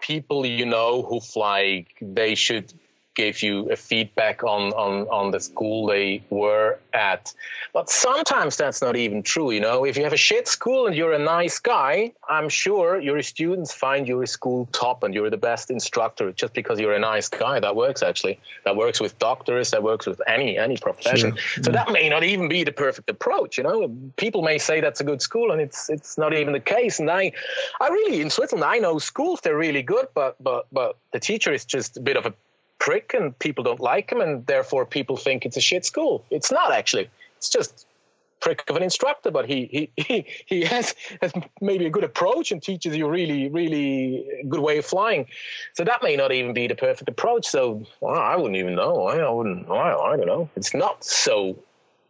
people you know who fly they should gave you a feedback on, on, on the school they were at. But sometimes that's not even true, you know. If you have a shit school and you're a nice guy, I'm sure your students find your school top and you're the best instructor just because you're a nice guy. That works actually. That works with doctors, that works with any any profession. Sure. So that may not even be the perfect approach, you know. People may say that's a good school and it's it's not even the case. And I I really in Switzerland I know schools they're really good, but but but the teacher is just a bit of a prick and people don't like him and therefore people think it's a shit school. It's not actually. It's just prick of an instructor, but he he *laughs* he, he has, has maybe a good approach and teaches you really really good way of flying. So that may not even be the perfect approach. So well, I wouldn't even know. I, I wouldn't. I, I don't know. It's not so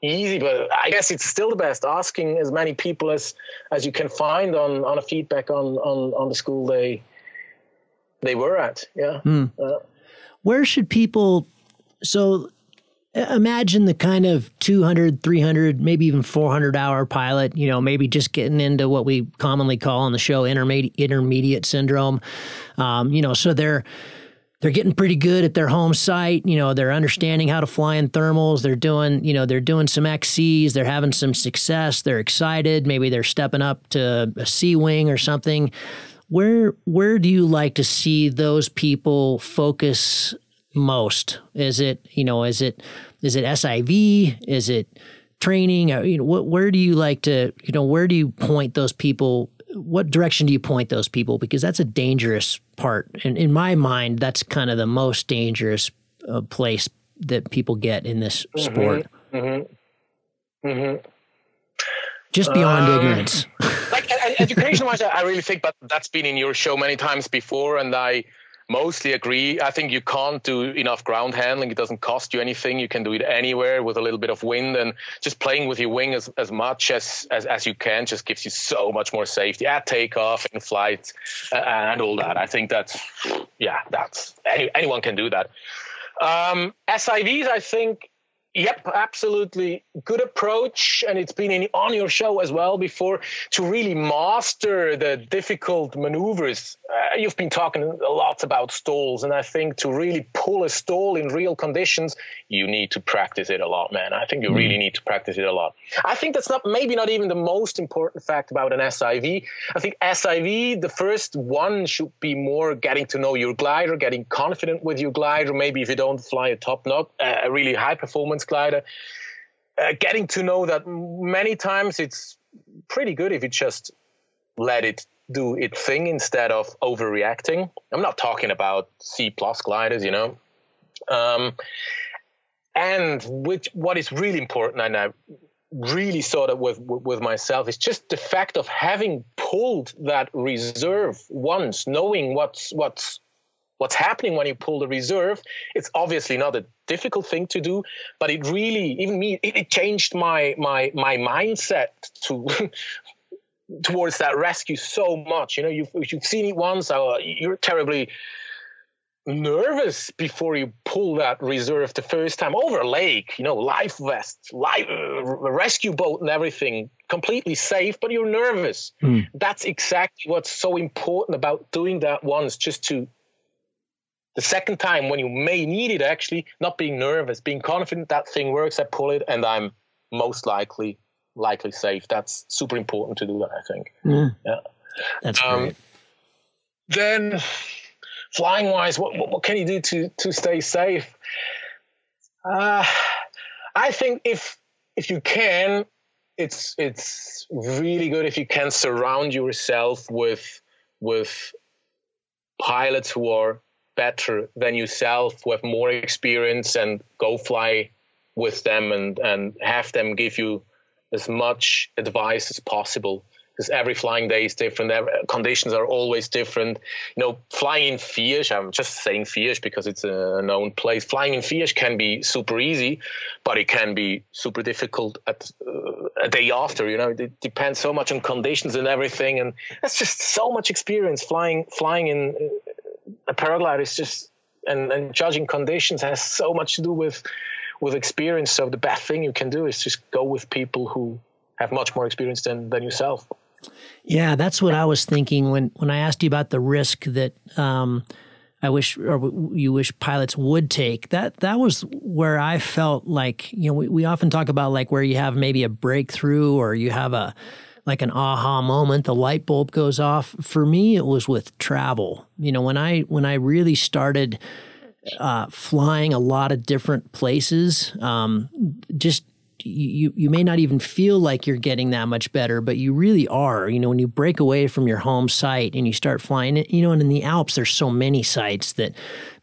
easy, but I guess it's still the best. Asking as many people as as you can find on on a feedback on on on the school they they were at. Yeah. Mm. Uh, where should people so imagine the kind of 200 300 maybe even 400 hour pilot you know maybe just getting into what we commonly call on the show intermediate intermediate syndrome. Um, you know so they're they're getting pretty good at their home site you know they're understanding how to fly in thermals they're doing you know they're doing some xcs they're having some success they're excited maybe they're stepping up to a c wing or something where where do you like to see those people focus most? Is it you know is it is it SIV? Is it training? Uh, you know, what, where do you like to you know where do you point those people? What direction do you point those people? Because that's a dangerous part, and in my mind, that's kind of the most dangerous uh, place that people get in this mm-hmm, sport. Mm-hmm, mm-hmm. Just beyond um, ignorance. *laughs* education wise, I really think that that's been in your show many times before, and I mostly agree. I think you can't do enough ground handling. It doesn't cost you anything. You can do it anywhere with a little bit of wind and just playing with your wing as, as much as, as, as you can just gives you so much more safety at takeoff, in flight, uh, and all that. I think that's, yeah, that's any, anyone can do that. Um, SIVs, I think Yep, absolutely. Good approach. And it's been in, on your show as well before to really master the difficult maneuvers. Uh, you've been talking a lot about stalls. And I think to really pull a stall in real conditions, you need to practice it a lot, man. I think you mm. really need to practice it a lot. I think that's not maybe not even the most important fact about an SIV. I think SIV, the first one should be more getting to know your glider, getting confident with your glider. Maybe if you don't fly a top knot, uh, a really high performance glider, uh, getting to know that many times it's pretty good if you just let it do its thing instead of overreacting. I'm not talking about C plus gliders, you know. Um, and which what is really important, and I really saw that with with myself is just the fact of having pulled that reserve once, knowing what's what's what's happening when you pull the reserve. It's obviously not a difficult thing to do, but it really even me it, it changed my my my mindset to. *laughs* towards that rescue so much you know you've, you've seen it once uh, you're terribly nervous before you pull that reserve the first time over a lake, you know, life vest, life uh, rescue boat and everything, completely safe, but you're nervous. Mm. That's exactly what's so important about doing that once, just to the second time when you may need it actually, not being nervous, being confident that thing works, I pull it and I'm most likely likely safe. That's super important to do that, I think. Mm. Yeah. That's um, great. Then flying wise, what, what, what can you do to to stay safe? Uh, I think if if you can, it's it's really good if you can surround yourself with with pilots who are better than yourself, who have more experience, and go fly with them and and have them give you as much advice as possible because every flying day is different. Every, conditions are always different. You know, flying in Fiesch, I'm just saying Fiesch because it's a known place. Flying in Fiesch can be super easy, but it can be super difficult at uh, a day after. You know, it depends so much on conditions and everything, and that's just so much experience. Flying, flying in uh, a paraglider is just and, and judging conditions has so much to do with with experience. So the best thing you can do is just go with people who have much more experience than than yourself. Yeah, that's what I was thinking when when I asked you about the risk that um, I wish or you wish pilots would take. That that was where I felt like you know we, we often talk about like where you have maybe a breakthrough or you have a like an aha moment the light bulb goes off for me it was with travel you know when i when i really started uh, flying a lot of different places um, just you you may not even feel like you're getting that much better, but you really are. You know, when you break away from your home site and you start flying you know, and in the Alps there's so many sites that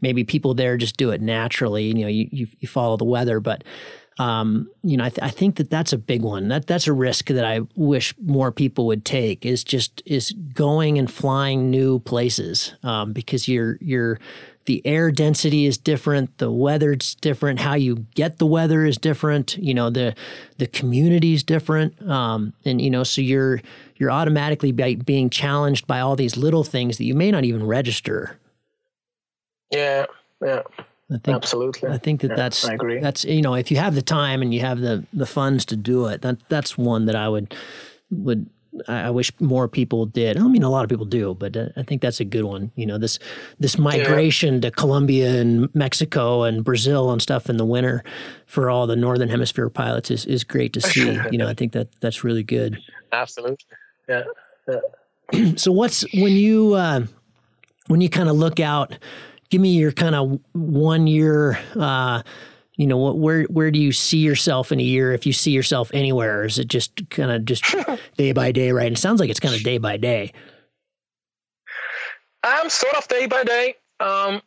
maybe people there just do it naturally. You know, you you, you follow the weather, but um, you know, I, th- I, think that that's a big one. That that's a risk that I wish more people would take. Is just is going and flying new places um, because you're you're the air density is different, the weather's different, how you get the weather is different, you know, the the community is different. Um, and you know, so you're you're automatically being challenged by all these little things that you may not even register. Yeah, yeah. I think, Absolutely. I think that yeah, that's I agree. that's you know if you have the time and you have the the funds to do it that that's one that I would would I wish more people did. I mean, a lot of people do, but uh, I think that's a good one. You know, this this migration yeah. to Colombia and Mexico and Brazil and stuff in the winter for all the northern hemisphere pilots is, is great to see. *laughs* you know, I think that that's really good. Absolutely. Yeah. yeah. *clears throat* so what's when you uh, when you kind of look out? Give me your kind of one year. Uh, you know what where where do you see yourself in a year if you see yourself anywhere? Or is it just kind of just *laughs* day by day right? And it sounds like it's kind of day by day. Um sort of day by day. Um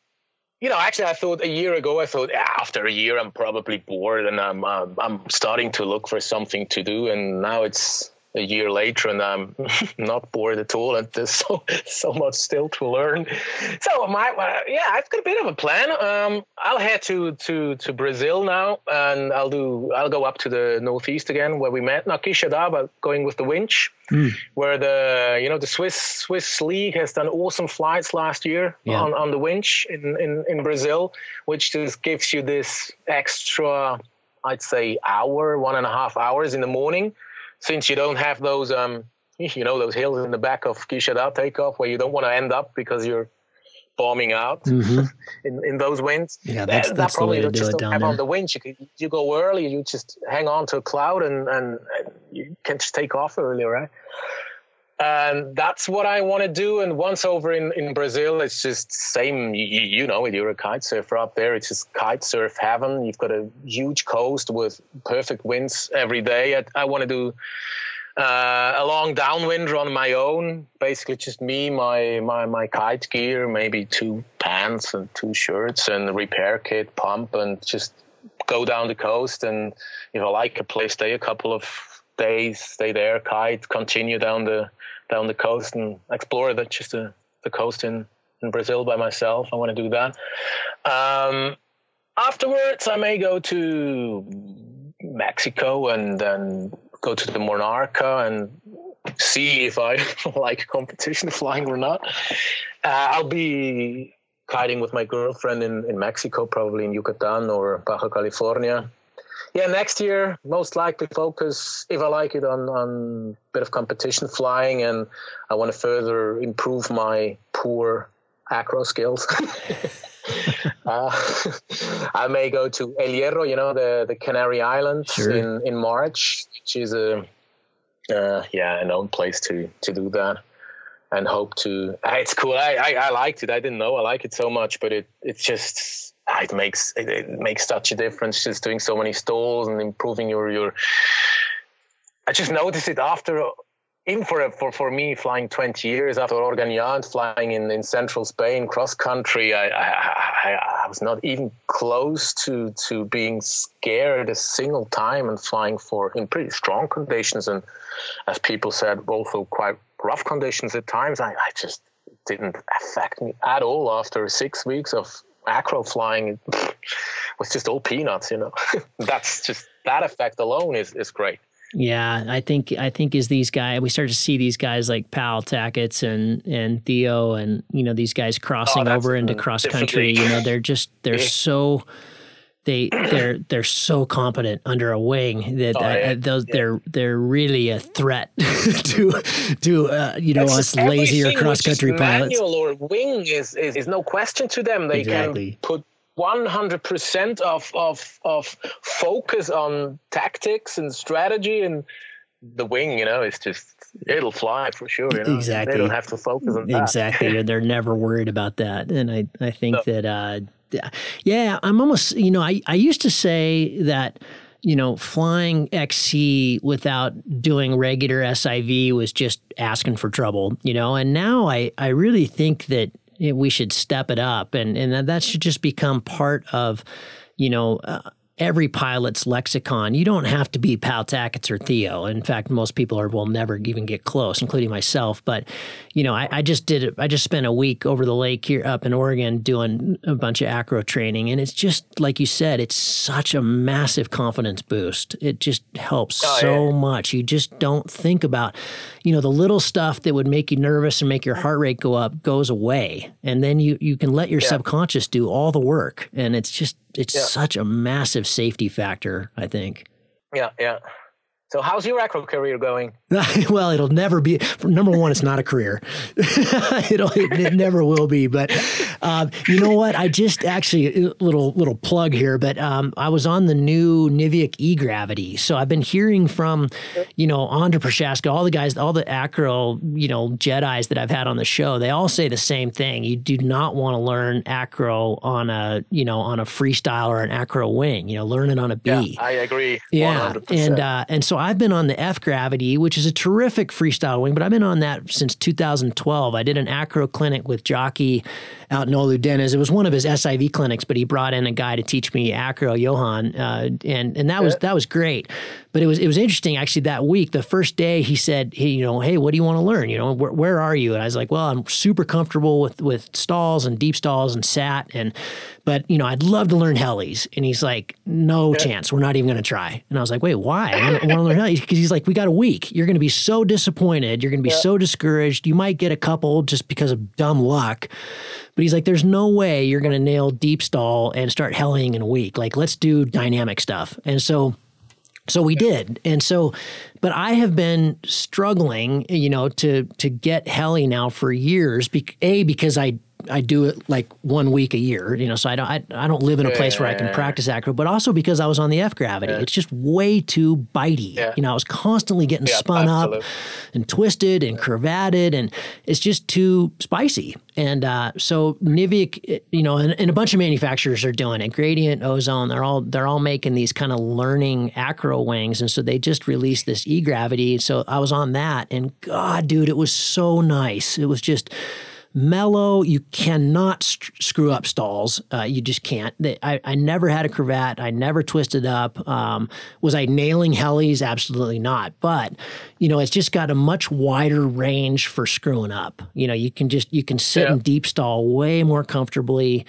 you know actually i thought a year ago i thought yeah, after a year i'm probably bored and i'm uh, i'm starting to look for something to do. And now it's a year later and I'm *laughs* not bored at all and there's *laughs* so so much still to learn. So my uh, yeah, I've got a bit of a plan. Um, I'll head to to to Brazil now and I'll do I'll go up to the northeast again where we met but going with the winch. Mm. Where the you know the Swiss Swiss league has done awesome flights last year yeah. on, on the winch in, in, in Brazil, which just gives you this extra I'd say hour, one and a half hours in the morning since you don't have those um *laughs* you know those hills in the back of Quixadá takeoff where you don't want to end up because you're bombing out *laughs* mm-hmm. in, in those winds. Yeah, that's, that's that probably the way to do it down have there. on the winch. You, could, you go early, you just hang on to a cloud and, and, and you can just take off early, right? And that's what I want to do. And once over in, in Brazil, it's just same. You, you know it. You're a kite surfer up there. It's just kite surf heaven. You've got a huge coast with perfect winds every day. I, I want to do uh, a long downwind run on my own. Basically, just me, my my my kite gear, maybe two pants and two shirts and a repair kit, pump, and just go down the coast, and if I like a place, stay a couple of days, stay there, kite, continue down the down the coast and explore the just the, the coast in in Brazil by myself. I want to do that. Um, afterwards, I may go to Mexico and then go to the Monarca and see if I *laughs* like competition *laughs* flying or not. Uh, I'll be kiting with my girlfriend in, in Mexico, probably in Yucatan or Baja California. Yeah, next year, most likely focus, if I like it, on, on a bit of competition flying, and I want to further improve my poor acro skills. *laughs* *laughs* uh, I may go to El Hierro, you know, the, the Canary Islands sure. in, in March, which is a uh, yeah, a known place to to do that, and hope to. It's cool. I, I, I liked it. I didn't know I like it so much, but it it's just Ah, it makes it, makes such a difference just doing so many stalls and improving your your. I just noticed it after even for for for me flying 20 years after Organyà flying in, in central Spain cross country I, I, I was not even close to to being scared a single time and flying for in pretty strong conditions and as people said also quite rough conditions at times I, I just didn't affect me at all after six weeks of acro flying *laughs* was just all peanuts you know *laughs* that's just that effect alone is is great yeah, I think I think as these guys we start to see these guys like Pál Takáts and and Theo and you know these guys oh, crossing oh, over into cross country. You know they're just they're *laughs* yeah. so they *clears throat* they're they're so competent under a wing that oh, yeah. those yeah. they're they're really a threat *laughs* to to uh, you know That's us lazier cross country pilots. Manual or wing is, is is no question to them. They exactly. can put 100% of, of, of focus on tactics and strategy and the wing, you know, it's just it'll fly for sure. You know? Exactly. They don't have to focus on that. Exactly. They're never worried about that. And I, I think *laughs* that, uh, yeah, I'm almost, you know, I, I used to say that, you know, flying XC without doing regular SIV was just asking for trouble, you know, and now I, I really think that we should step it up, and and that that should just become part of, you know, uh, every pilot's lexicon. You don't have to be Pál Takáts or Theo. In fact, most people are will never even get close, including myself. But you know, I, I just did it. I just spent a week over the lake here up in Oregon doing a bunch of acro training, and it's just like you said, it's such a massive confidence boost. It just helps oh, so yeah. much. You just don't think about, you know, the little stuff that would make you nervous and make your heart rate go up goes away, and then you you can let your yeah. subconscious do all the work, and it's just it's yeah. such a massive safety factor. I think. Yeah, yeah. So how's your acro career going? *laughs* well, it'll never be. Number one, it's not a career. *laughs* it'll, it, it, never will be. But uh, you know what? I just actually little little plug here. But um, I was on the new Niviuk E Gravity, so I've been hearing from you know Andre Prochaska, all the guys, all the acro you know Jedi's that I've had on the show. They all say the same thing. You do not want to learn acro on a you know on a freestyle or an acro wing. You know, learn it on a B. Yeah, I agree. Yeah, 100%. and uh, and so I've been on the F Gravity, which is a terrific freestyle wing, but I've been on that since 2012. I did an acro clinic with Jocky out in Ölüdeniz. It was one of his SIV clinics, but he brought in a guy to teach me acro, Johan, uh, and and that was that was great. But it was it was interesting actually that week. The first day he said, "Hey, you know, hey, what do you want to learn? You know, where, where are you?" And I was like, "Well, I'm super comfortable with with stalls and deep stalls and sat and." But you know, I'd love to learn helis, and he's like, "No yeah. chance. We're not even going to try." And I was like, "Wait, why? I want to learn helis." Because he's like, "We got a week. You're going to be so disappointed. You're going to be yeah. so discouraged. You might get a couple just because of dumb luck." But he's like, there's no way you're going to nail deep stall and start heliing in a week. Like, let's do dynamic stuff. And so, so we did. And so, but I have been struggling, you know, to to get heli now for years. Be, a because I I do it like one week a year, you know, so I don't I, I don't live in a place where I can practice acro, but also because I was on the F gravity. Yeah. It's just way too bitey. Yeah. You know, I was constantly getting yeah, spun absolutely. up and twisted and curvated and it's just too spicy. And uh, so Niviuk, you know, and, and, a bunch of manufacturers are doing it. Gradient, Ozone, they're all they're all making these kind of learning acro wings, and so they just released this E gravity. So I was on that, and God, dude, it was so nice. It was just mellow. You cannot st- screw up stalls. Uh, you just can't. They, I, I never had a cravat. I never twisted up. Um, was I nailing helis? Absolutely not. But you know, it's just got a much wider range for screwing up. You know, you can just you can sit yeah. in deep stall way more comfortably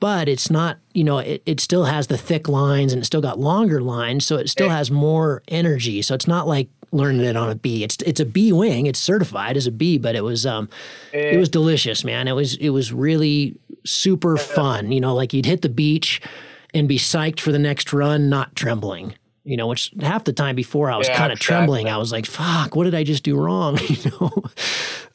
but it's not you know it, it still has the thick lines and it still got longer lines so it still has more energy so it's not like learning it on a B. It's it's a B wing. It's certified as a B, but it was um it was delicious, man. It was it was really super fun. You know, like you'd hit the beach and be psyched for the next run, not trembling. You know, which half the time before I was yeah, kind of exactly. trembling. I was like, "Fuck, what did I just do wrong?" *laughs* You know,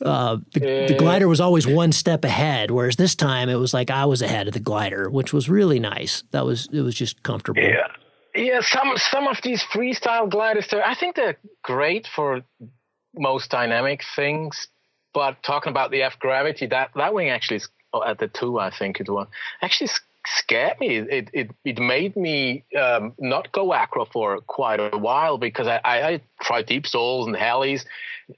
uh, the, the glider was always one step ahead, whereas this time it was like I was ahead of the glider, which was really nice. That was it was just comfortable. Yeah. Yeah, some some of these freestyle gliders, I think they're great for most dynamic things. But talking about the F gravity, that that wing actually is oh, at the two, I think it was actually scared me. It it it made me um, not go acro for quite a while because I, I, I tried deep souls and helis.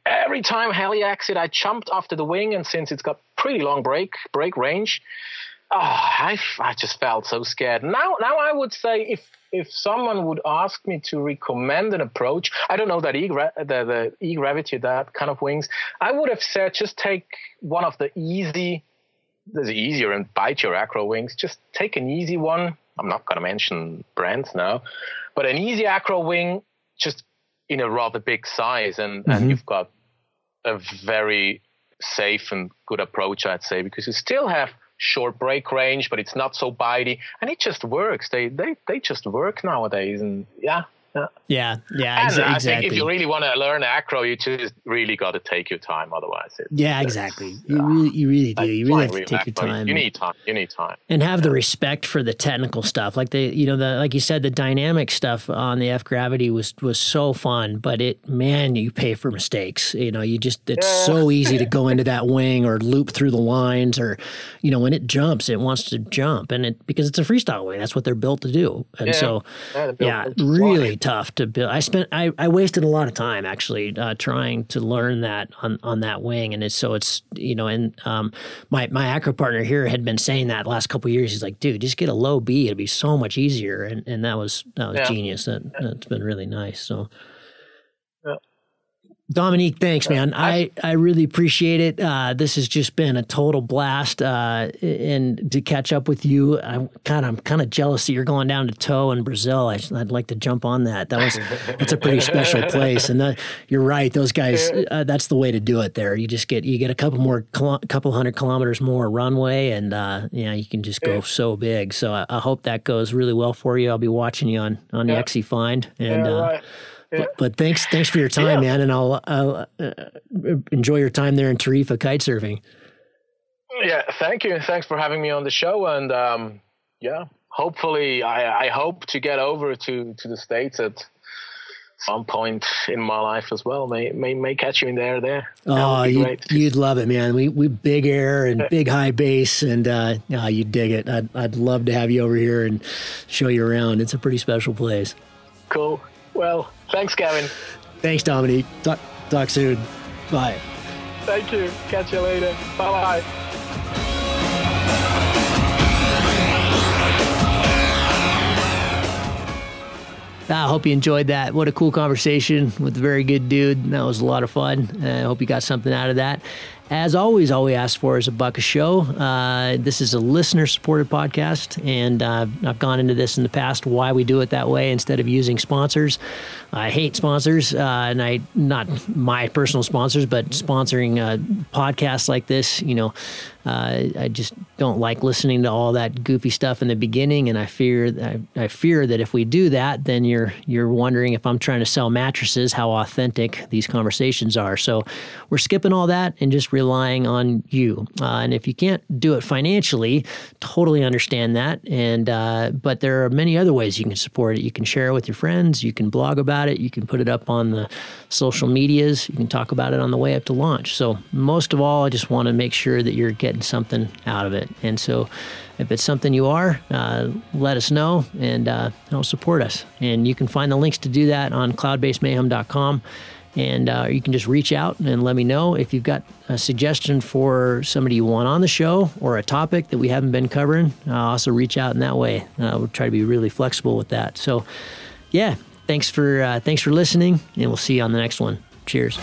Every time heli exit, I jumped after the wing, and since it's got pretty long brake brake range, oh, I, I just felt so scared. Now, now I would say if if someone would ask me to recommend an approach, I don't know that e the the e gravity that kind of wings, I would have said just take one of the easy, the easier and bite your acro wings. Just take an easy one. I'm not going to mention brands now, but an easy acro wing, just in a rather big size, and mm-hmm. and you've got a very safe and good approach, I'd say, because you still have short brake range, but it's not so bitey, and it just works. They they they just work nowadays, and yeah, yeah, yeah, ex- exactly. I think if you really want to learn acro, you just really got to take your time. Otherwise, it, yeah, exactly. You really, you really do. You really have to take your time. You need time. You need time, and have the respect for the technical stuff. Like the, you know, the like you said, the dynamic stuff on the F gravity was was so fun. But it, man, you pay for mistakes. You know, you just it's yeah. so easy to go into that wing or loop through the lines, or you know, when it jumps, it wants to jump, and it because it's a freestyle wing. That's what they're built to do. And yeah. so, yeah, yeah really tough to build. I spent I, I wasted a lot of time actually uh, trying to learn that on, on that wing, and it's so it's you know, and um, my my acro partner here had been saying that last couple years. He's like, dude, just get a low B. It'll be so much easier, and and that was that was yeah. genius. That that's been really nice. So. Dominique, thanks, man. I, I really appreciate it. Uh, this has just been a total blast, uh, and to catch up with you, I'm kind of I'm kind of jealous that you're going down to Toe in Brazil. I, would like to jump on that. That was that's a pretty special *laughs* place, and the, you're right. Those guys, uh, that's the way to do it. There, you just get you get a couple more couple hundred kilometers more runway, and uh, yeah, you can just go so big. So I, I, hope that goes really well for you. I'll be watching you on on yeah. the XC Find, and. Yeah, uh, right but, but, thanks, thanks for your time, yeah. man, and I'll, I'll uh, enjoy your time there in Tarifa kite surfing. Yeah, thank you. Thanks for having me on the show, and um, yeah, hopefully, I, I hope to get over to to the states at some point in my life as well. May may, may catch you in there there. Oh, you'd, you'd, love it, man. We we big air and big high base, and uh, oh, you'd dig it. I'd I'd love to have you over here and show you around. It's a pretty special place. Cool. Well, thanks, Gavin. Thanks, Dominique. Talk, talk soon. Bye. Thank you. Catch you later. Bye bye. I hope you enjoyed that. What a cool conversation with a very good dude. That was a lot of fun. I hope you got something out of that. As always, all we ask for is a buck a show. Uh, this is a listener supported podcast, and uh, I've gone into this in the past why we do it that way instead of using sponsors. I hate sponsors, uh, and I not my personal sponsors, but sponsoring uh, podcasts like this. You know, uh, I just don't like listening to all that goofy stuff in the beginning, and I fear I, I, fear that if we do that, then you're you're wondering if I'm trying to sell mattresses, how authentic these conversations are. So we're skipping all that and just relying on you. Uh, and if you can't do it financially, totally understand that. And uh, but there are many other ways you can support it. You can share it with your friends. You can blog about it. You can put it up on the social medias. You can talk about it on the way up to launch. So, most of all, I just want to make sure that you're getting something out of it. And so, if it's something you are, uh, let us know and uh, help support us. And you can find the links to do that on cloudbasemayhem.com. And uh, you can just reach out and let me know if you've got a suggestion for somebody you want on the show or a topic that we haven't been covering. Also, reach out in that way. Uh, we'll try to be really flexible with that. So, yeah, thanks for uh, thanks for listening, and we'll see you on the next one. Cheers.